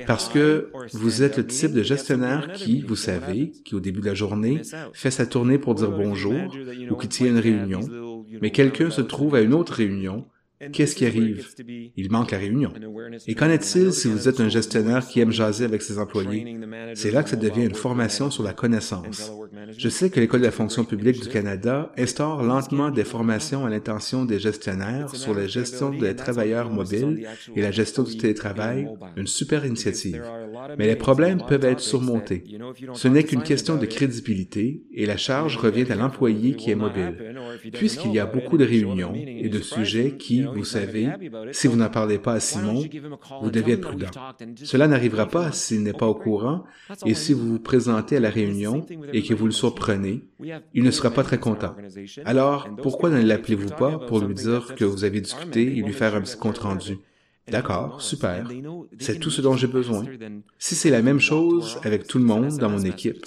Parce que vous êtes le type de gestionnaire qui, vous savez, qui au début de la journée fait sa tournée pour dire bonjour ou qui tient une réunion, mais quelqu'un se trouve à une autre réunion, qu'est-ce qui arrive? Il manque la réunion. Et qu'en est-il si vous êtes un gestionnaire qui aime jaser avec ses employés? C'est là que ça devient une formation sur la connaissance. Je sais que l'École de la fonction publique du Canada instaure lentement des formations à l'intention des gestionnaires sur la gestion des travailleurs mobiles et la gestion du télétravail, une super initiative. Mais les problèmes peuvent être surmontés. Ce n'est qu'une question de crédibilité et la charge revient à l'employé qui est mobile. Puisqu'il y a beaucoup de réunions et de sujets qui, vous savez, si vous n'en parlez pas à Simon, vous devez être prudent. Cela n'arrivera pas s'il n'est pas au courant et si vous vous présentez à la réunion et que vous le surprenez, il ne sera pas très content. Alors, pourquoi ne l'appelez-vous pas pour lui dire que vous avez discuté et lui faire un petit compte-rendu? D'accord, super. C'est tout ce dont j'ai besoin. Si c'est la même chose avec tout le monde dans mon équipe,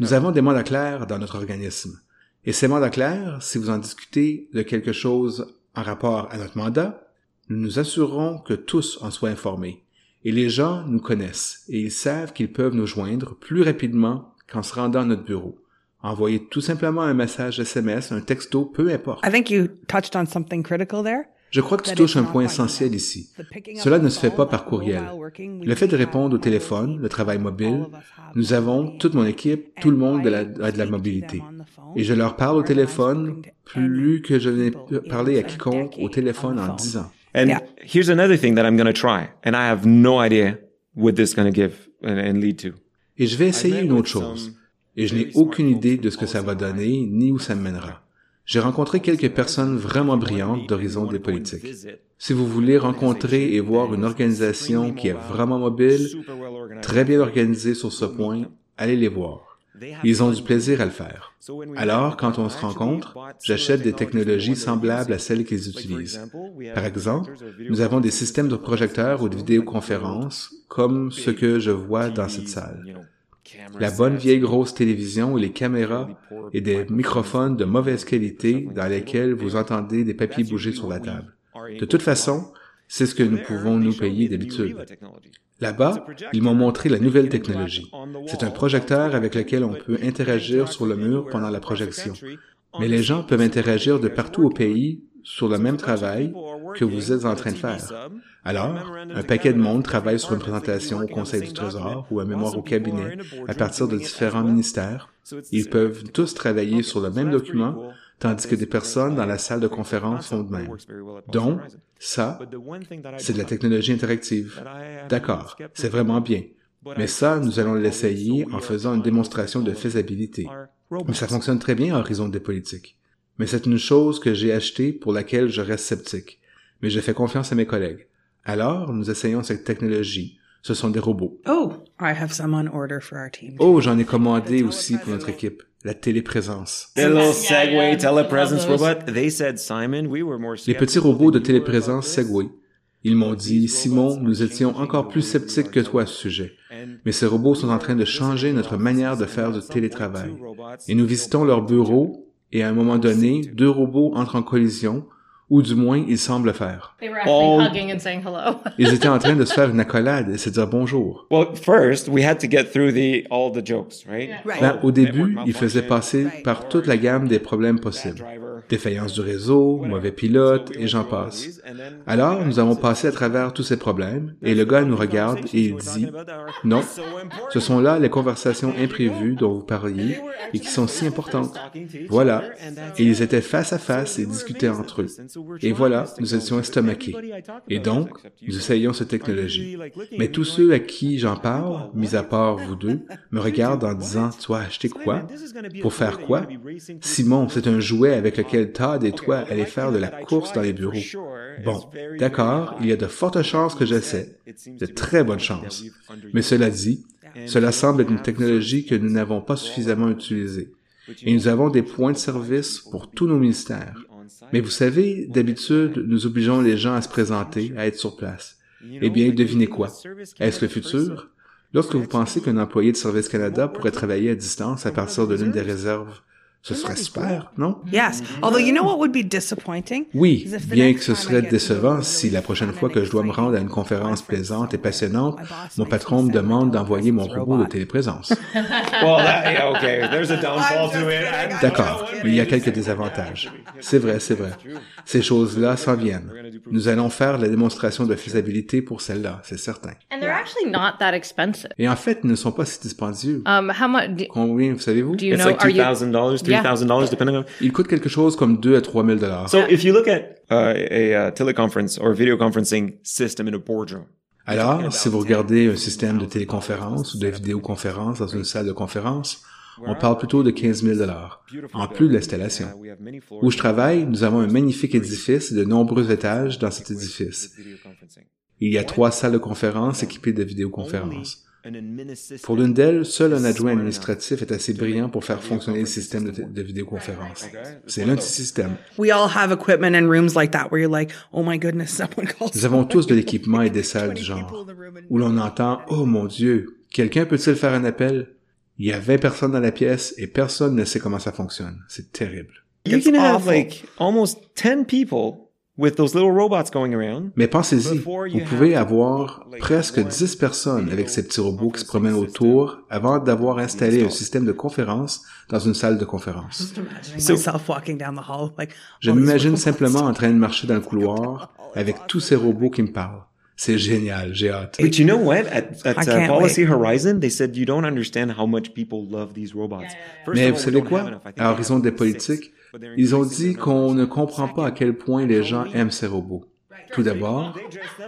nous avons des mandats clairs dans notre organisme. Et ces mandats clairs, si vous en discutez de quelque chose en rapport à notre mandat, nous nous assurerons que tous en soient informés. Et les gens nous connaissent et ils savent qu'ils peuvent nous joindre plus rapidement qu'en se rendant à notre bureau. Envoyez tout simplement un message SMS, un texto, peu importe.
I think you touched on something critical there.
Je crois que tu touches un point essentiel ici. Cela ne se fait pas par courriel. Le fait de répondre au téléphone, le travail mobile, nous avons, toute mon équipe, tout le monde de la, a de la mobilité. Et je leur parle au téléphone plus que je n'ai parlé à quiconque au téléphone en dix ans.
And here's another thing that I'm going to try, and I have no idea what this is going to give and, and lead to.
Et je vais essayer une autre chose. Et je n'ai aucune idée de ce que ça va donner, ni où ça me mènera. J'ai rencontré quelques personnes vraiment brillantes d'horizon des politiques. Si vous voulez rencontrer et voir une organisation qui est vraiment mobile, très bien organisée sur ce point, allez les voir. Ils ont du plaisir à le faire. Alors, quand on se rencontre, j'achète des technologies semblables à celles qu'ils utilisent. Par exemple, nous avons des systèmes de projecteurs ou de vidéoconférences comme ce que je vois dans cette salle. La bonne vieille grosse télévision et les caméras et des microphones de mauvaise qualité dans lesquels vous entendez des papiers bouger sur la table. De toute façon, c'est ce que nous pouvons nous payer d'habitude. Là-bas, ils m'ont montré la nouvelle technologie. C'est un projecteur avec lequel on peut interagir sur le mur pendant la projection. Mais les gens peuvent interagir de partout au pays sur le même travail, que vous êtes en train de faire. Alors, un paquet de monde travaille sur une présentation au Conseil du Trésor ou un mémoire au cabinet à partir de différents ministères. Ils peuvent tous travailler sur le même document, tandis que des personnes dans la salle de conférence font de même. Donc, ça, c'est de la technologie interactive. D'accord, c'est vraiment bien. Mais ça, nous allons l'essayer en faisant une démonstration de faisabilité. Mais ça fonctionne très bien en horizon des politiques. Mais c'est une chose que j'ai achetée pour laquelle je reste sceptique. Mais je fais confiance à mes collègues. Alors, nous essayons cette technologie. Ce sont des robots.
Oh, I have some on order for our team.
Oh, j'en ai commandé aussi pour notre équipe. La téléprésence.
The little Segway telepresence robot. They said, Simon, we were more
Les petits robots de téléprésence Segway. Ils m'ont dit, Simon, nous étions encore plus sceptiques que toi à ce sujet. Mais ces robots sont en train de changer notre manière de faire du télétravail. Et nous visitons leur bureau et à un moment donné, deux robots entrent en collision ou du moins ils semblent faire.
They were actually
All-
hugging and saying hello.
Ils étaient en train de se faire une accolade et se dire bonjour.
Well, first, we had to get through the all the jokes, right?
Ben, au début, ils faisaient passer par toute la gamme des problèmes possibles. Défaillance du réseau, mauvais pilote, et j'en passe. Alors, nous avons passé à travers tous ces problèmes, et le gars nous regarde et il dit, non, ce sont là les conversations imprévues dont vous parliez et qui sont si importantes. Voilà. Et ils étaient face à face et discutaient entre eux. Et voilà, nous étions estomaqués. Et donc, nous essayons cette technologie. Mais tous ceux à qui j'en parle, mis à part vous deux, me regardent en disant, tu as acheté quoi? Pour faire quoi? Simon, c'est un jouet avec lequel Todd et toi allez faire de la course dans les bureaux. Bon, d'accord, il y a de fortes chances que j'essaie. De très bonnes chances. Mais cela dit, cela semble être une technologie que nous n'avons pas suffisamment utilisée. Et nous avons des points de service pour tous nos ministères. Mais vous savez, d'habitude, nous obligeons les gens à se présenter, à être sur place. Eh bien, devinez quoi? Est-ce le futur? Lorsque vous pensez qu'un employé de Service Canada pourrait travailler à distance à partir de l'une des réserves, ce serait super, non?
Yes. Although you know what would be disappointing?
Oui, bien que ce serait décevant si la prochaine fois que je dois me rendre à une conférence plaisante et passionnante, mon patron
me
demande d'envoyer mon robot de téléprésence.
Well, that, yeah, okay. There's a downfall to it. I'm-
D'accord, mais il y a quelques désavantages. C'est vrai, c'est vrai. Ces choses-là s'en viennent. Nous allons faire la démonstration de faisabilité pour celle-là, c'est certain.
And they're actually not that expensive.
Et en fait, ils ne sont pas si dispendieux.
Um, how much do,
Combien, savez-vous?
It's like depending on.
Ils coûtent quelque chose comme 2 à 3 000 dollars.
So if you look at uh, a uh, teleconference or video conferencing system in a boardroom,
Alors, si vous regardez un système de téléconférence ou de vidéoconférence dans une salle de conférence, on parle plutôt de 15 000 dollars, en plus de l'installation. Où je travaille, nous avons un magnifique édifice et de nombreux étages dans cet édifice. Il y a trois salles de conférence équipées de vidéoconférences. Pour l'une d'elles, seul un adjoint administratif est assez brillant pour faire fonctionner le système de, de vidéoconférence. C'est l'un de ces systèmes.
We all have equipment and rooms like that where you're like, oh my goodness, someone calls.
Nous avons tous de l'équipement et des salles du genre, où l'on entend « Oh mon Dieu, quelqu'un peut-il faire un appel? » Il y a 20 personnes dans la pièce et personne ne sait comment ça fonctionne. C'est terrible.
you
It's
can have
awful.
like almost ten people with those little robots going around.
Mais pensez-y, vous pouvez avoir presque 10 personnes avec ces petits robots qui se promènent autour avant d'avoir installé un système de conférence dans une salle de conférence. Je m'imagine simplement en train de marcher dans le couloir avec tous ces robots qui me parlent. C'est génial, j'ai hâte.
But you know what? At, at
I
uh,
can't
Policy
wait.
Horizon, they said you don't understand how much people love these robots. First
Mais vous savez quoi? À Horizon des politiques, ils ont dit qu'on ne comprend pas à quel point les gens aiment ces robots. Tout d'abord,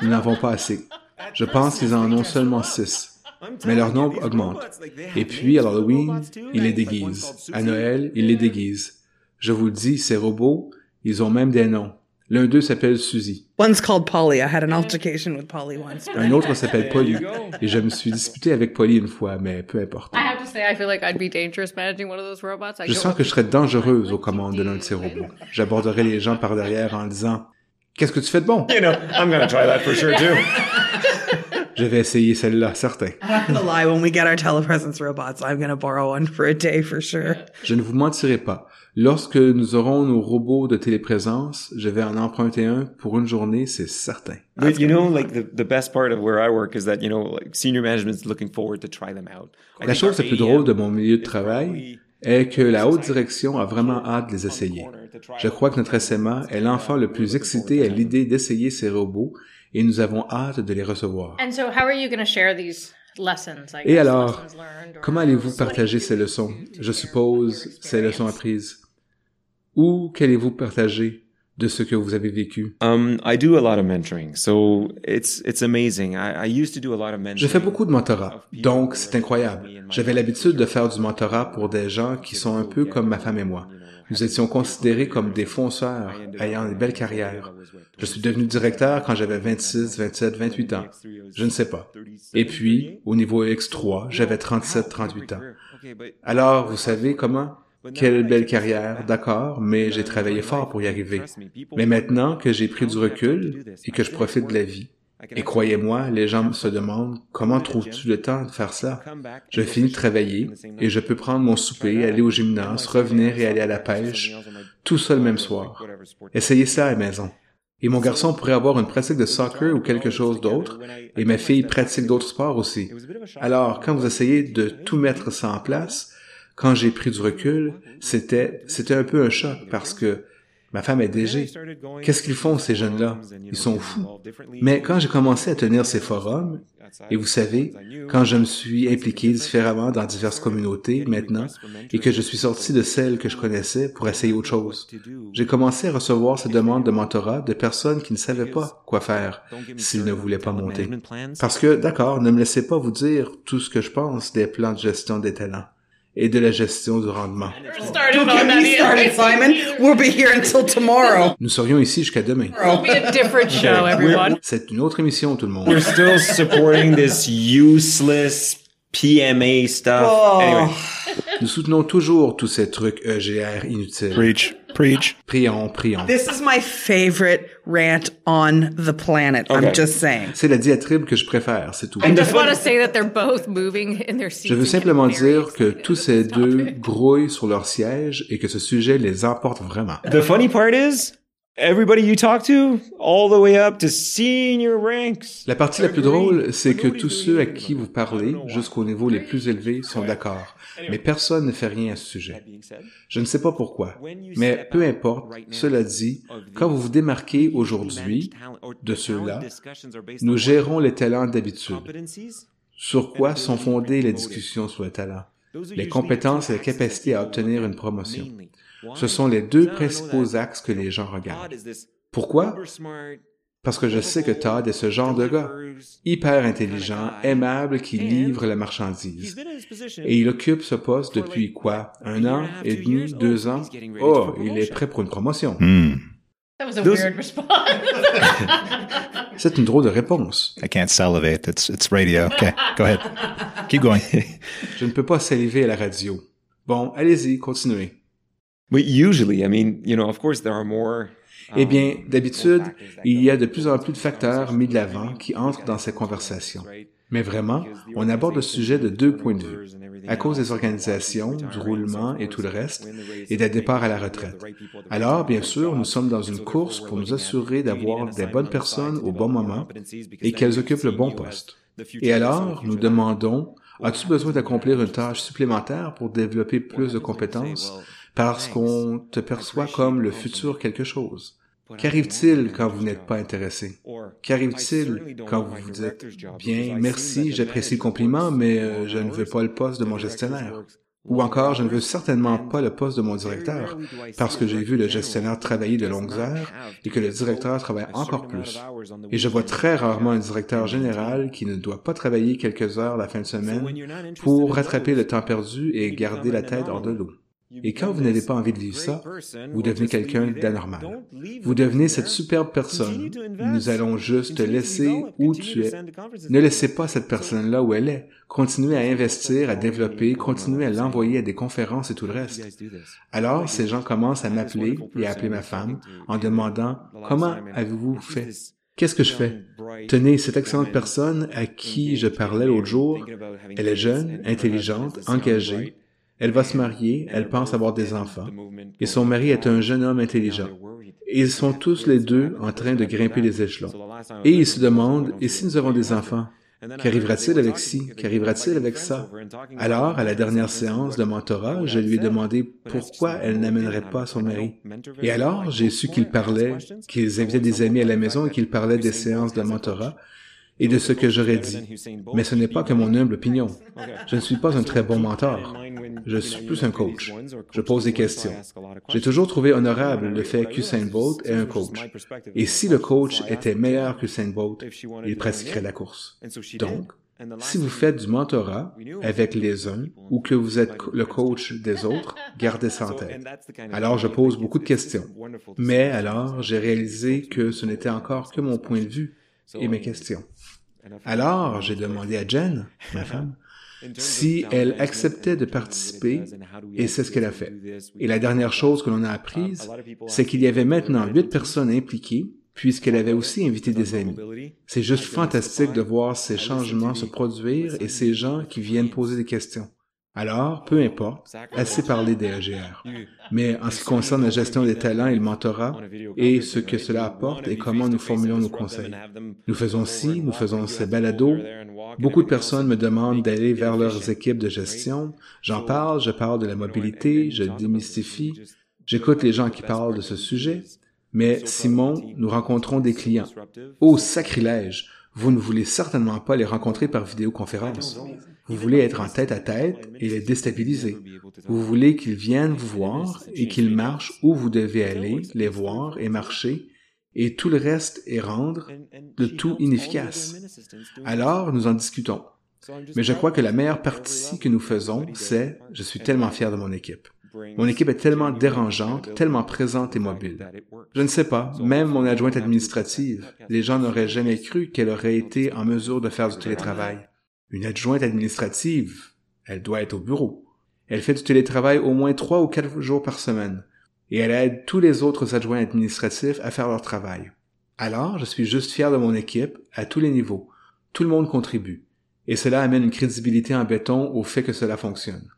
nous n'avons pas assez. Je pense qu'ils en ont seulement six. Mais leur nombre augmente. Et puis, à l'Halloween, ils les déguisent. À Noël, ils les déguisent. Je vous le dis, ces robots, ils ont même des noms. L'un d'eux s'appelle Suzy.
One's called Polly. I had an altercation with Polly once.
Un autre s'appelle Polly. Et je me suis disputé avec Polly une fois, mais peu importe.
I have to say, I feel like I'd be dangerous managing one of those robots. I
Je sens que je serais dangereuse aux commandes de l'un de ces robots. J'aborderais les gens par derrière en disant Qu'est-ce que tu fais de bon?
You know, I'm gonna try that for sure too.
Je vais essayer celle-là, certain.
I'm not gonna lie, when we get our telepresence robots, I'm gonna borrow one for a day for sure.
Je ne vous mentirai pas. Lorsque nous aurons nos robots de téléprésence, je vais en emprunter un pour une journée, c'est certain.
But you know, like the, the best part of where I work is that you know, like senior management's looking forward to try them out. I
La chose la plus drôle de mon milieu de travail est que la haute direction a vraiment hâte de les essayer. Je crois que notre SMA est l'enfant le plus excité à l'idée d'essayer ces robots et nous avons hâte de les recevoir.
And so, how are you going to share these lessons? I
Et
guess,
alors,
lessons learned or-
comment allez-vous partager ces leçons, je suppose, ces leçons apprises? Ou qu'allez-vous partager de ce que vous avez vécu?
Um, I do a lot of mentoring, so it's it's amazing. I, I used to do a lot of mentoring.
Je fais beaucoup de mentorat, donc c'est incroyable. J'avais l'habitude de faire du mentorat pour des gens qui sont un peu comme ma femme et moi. Nous étions considérés comme des fonceurs ayant une belle carrière. Je suis devenu directeur quand j'avais 26, 27, 28 ans. Je ne sais pas. Et puis, au niveau X3, j'avais 37, 38 ans. Alors, vous savez comment? Quelle belle carrière, d'accord, mais j'ai travaillé fort pour y arriver. Mais maintenant que j'ai pris du recul et que je profite de la vie, et croyez-moi, les gens se demandent comment trouves-tu le temps de faire ça? Je finis de travailler et je peux prendre mon souper, aller au gymnase, revenir et aller à la pêche, tout ça le même soir. Essayez ça à la maison. Et mon garçon pourrait avoir une pratique de soccer ou quelque chose d'autre, et ma fille pratique d'autres sports aussi. Alors, quand vous essayez de tout mettre ça en place, quand j'ai pris du recul, c'était, c'était un peu un choc parce que ma femme est DG. Qu'est-ce qu'ils font, ces jeunes-là? Ils sont fous. Mais quand j'ai commencé à tenir ces forums, et vous savez, quand je me suis impliqué différemment dans diverses communautés maintenant, et que je suis sorti de celles que je connaissais pour essayer autre chose, j'ai commencé à recevoir ces demandes de mentorat de personnes qui ne savaient pas quoi faire s'ils ne voulaient pas monter. Parce que, d'accord, ne me laissez pas vous dire tout ce que je pense des plans de gestion des talents et de la gestion du rendement.
Started on
Get
that
me started, Simon. We'll be here until tomorrow.
Nous serions ici jusqu'à demain.
It'll be a different show, everyone.
C'est une autre émission, tout le monde.
We're still supporting this useless PMA stuff.
Oh.
Anyway,
Nous soutenons toujours tous ces trucs EGR inutiles.
Preach. Preach.
Prions, prions.
This is my favorite rant on the planet.
Okay.
I'm just saying.
C'est la diatribe que je préfère, c'est tout.
I just want to say that they're both moving in their seats.
Je veux simplement dire que tous ces deux grouillent sur leur siège et que ce sujet les emporte vraiment.
the funny part is, everybody you talk to, all the way up to senior ranks.
La partie la plus drôle, c'est que tous ceux à qui vous parlez, jusqu'au niveau les plus élevés, sont d'accord. Mais personne ne fait rien à ce sujet. Je ne sais pas pourquoi. Mais peu importe, cela dit, quand vous vous démarquez aujourd'hui de ceux-là, nous gérons les talents d'habitude. Sur quoi sont fondées les discussions sur le talent? Les compétences et la capacité à obtenir une promotion. Ce sont les deux principaux axes que les gens regardent. Pourquoi? Parce que je sais que Todd est ce genre de gars, hyper intelligent, aimable, qui livre la marchandise. Et il occupe ce poste depuis quoi? Un an et demi? Deux ans? Oh, il est prêt pour une promotion.
Hmm.
That was a
Those-
weird response.
C'est une drôle de réponse.
I can't salivate. It's it's radio. Okay, go ahead. Keep going.
Je ne peux pas saliver à la radio. Bon, allez-y, continuez.
But usually, I mean, you know, of course, there are more.
Eh bien, d'habitude, il y a de plus en plus de facteurs mis de l'avant qui entrent dans ces conversations. Mais vraiment, on aborde le sujet de deux points de vue. À cause des organisations, du roulement et tout le reste, et des départs à la retraite. Alors, bien sûr, nous sommes dans une course pour nous assurer d'avoir des bonnes personnes au bon moment et qu'elles occupent le bon poste. Et alors, nous demandons, as-tu besoin d'accomplir une tâche supplémentaire pour développer plus de compétences? Parce qu'on te perçoit comme le futur quelque chose? Qu'arrive-t-il quand vous n'êtes pas intéressé? Qu'arrive-t-il quand vous vous dites, bien, merci, j'apprécie le compliment, mais euh, je ne veux pas le poste de mon gestionnaire? Ou encore, je ne veux certainement pas le poste de mon directeur, parce que j'ai vu le gestionnaire travailler de longues heures et que le directeur travaille encore plus. Et je vois très rarement un directeur général qui ne doit pas travailler quelques heures la fin de semaine pour rattraper le temps perdu et garder la tête hors de l'eau. Et quand vous n'avez pas envie de vivre ça, vous devenez quelqu'un d'anormal. Vous devenez cette superbe personne. Nous allons juste te laisser où tu es. Ne laissez pas cette personne-là où elle est. Continuez à investir, à développer, continuez à l'envoyer à des conférences et tout le reste. Alors, ces gens commencent à m'appeler et à appeler ma femme en demandant comment avez-vous fait? Qu'est-ce que je fais? Tenez, cette excellente personne à qui je parlais l'autre jour, elle est jeune, intelligente, engagée, elle va se marier, elle pense avoir des enfants, et son mari est un jeune homme intelligent. Ils sont tous les deux en train de grimper les échelons. Et ils se demandent, et si nous avons des enfants, Qu'arrivera-t-il avec ci? Qu'arrivera-t-il avec ça? Alors, à la dernière séance de mentorat, je lui ai demandé pourquoi elle n'amènerait pas son mari. Et alors, j'ai su qu'ils parlaient, qu'ils invitaient des amis à la maison et qu'ils parlaient des séances de mentorat et de ce que j'aurais dit. Mais ce n'est pas que mon humble opinion. Je ne suis pas un très bon mentor. Je suis plus un coach. Je pose des questions. J'ai toujours trouvé honorable le fait qu'Usain Bolt est un coach. Et si le coach était meilleur qu'Usain Bolt, il pratiquerait la course. Donc, si vous faites du mentorat avec les uns ou que vous êtes le coach des autres, gardez ça en tête. Alors je pose beaucoup de questions. Mais alors j'ai réalisé que ce n'était encore que mon point de vue et mes questions. Alors j'ai demandé à Jen, ma femme, si elle acceptait de participer, et c'est ce qu'elle a fait. Et la dernière chose que l'on a apprise, c'est qu'il y avait maintenant huit personnes impliquées, puisqu'elle avait aussi invité des amis. C'est juste fantastique de voir ces changements se produire et ces gens qui viennent poser des questions. Alors, peu importe, assez parlé des EGR. Mais en ce qui concerne la gestion des talents et le et ce que cela apporte et comment nous formulons nos conseils. Nous faisons ci, nous faisons ces balados. Beaucoup de personnes me demandent d'aller vers leurs équipes de gestion. J'en parle, je parle de la mobilité, je démystifie. J'écoute les gens qui parlent de ce sujet. Mais Simon, nous rencontrons des clients. Ô sacrilège! Vous ne voulez certainement pas les rencontrer par vidéoconférence. Vous voulez être en tête à tête et les déstabiliser. Vous voulez qu'ils viennent vous voir et qu'ils marchent où vous devez aller, les voir et marcher, et tout le reste est rendre le tout inefficace. Alors, nous en discutons. Mais je crois que la meilleure partie que nous faisons, c'est je suis tellement fier de mon équipe. Mon équipe est tellement dérangeante, tellement présente et mobile. Je ne sais pas, même mon adjointe administrative, les gens n'auraient jamais cru qu'elle aurait été en mesure de faire du télétravail. Une adjointe administrative, elle doit être au bureau. Elle fait du télétravail au moins trois ou quatre jours par semaine, et elle aide tous les autres adjoints administratifs à faire leur travail. Alors, je suis juste fier de mon équipe, à tous les niveaux. Tout le monde contribue. Et cela amène une crédibilité en béton au fait que cela fonctionne.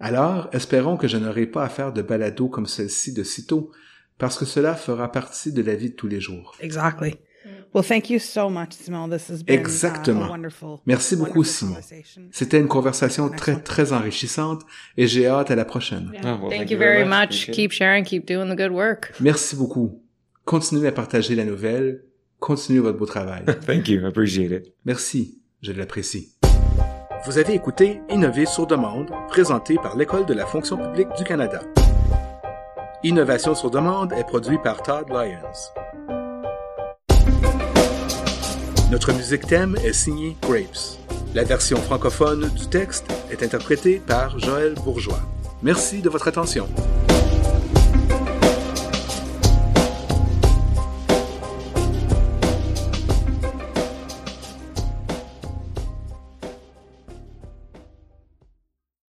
Alors, espérons que je n'aurai pas à faire de balado comme celle-ci de sitôt, parce que cela fera partie de la vie de tous les jours.
Exactly. Well, thank you so much, Simon. This has been,
Exactement.
Uh, a wonderful,
Merci beaucoup, Simon. C'était une conversation très, très enrichissante et j'ai hâte à la prochaine.
Oh, well,
Thank you very much. Keep sharing. Keep doing the good work.
Merci beaucoup. Continuez à partager la nouvelle. Continuez votre beau travail.
Thank you. I appreciate it.
Merci. Je l'apprécie. Vous avez écouté Innover sur demande, présenté par l'École de la fonction publique du Canada. Innovation sur demande est produit par Todd Lyons. Notre musique thème est signée Grapes. La version francophone du texte est interprétée par Joël Bourgeois. Merci de votre attention.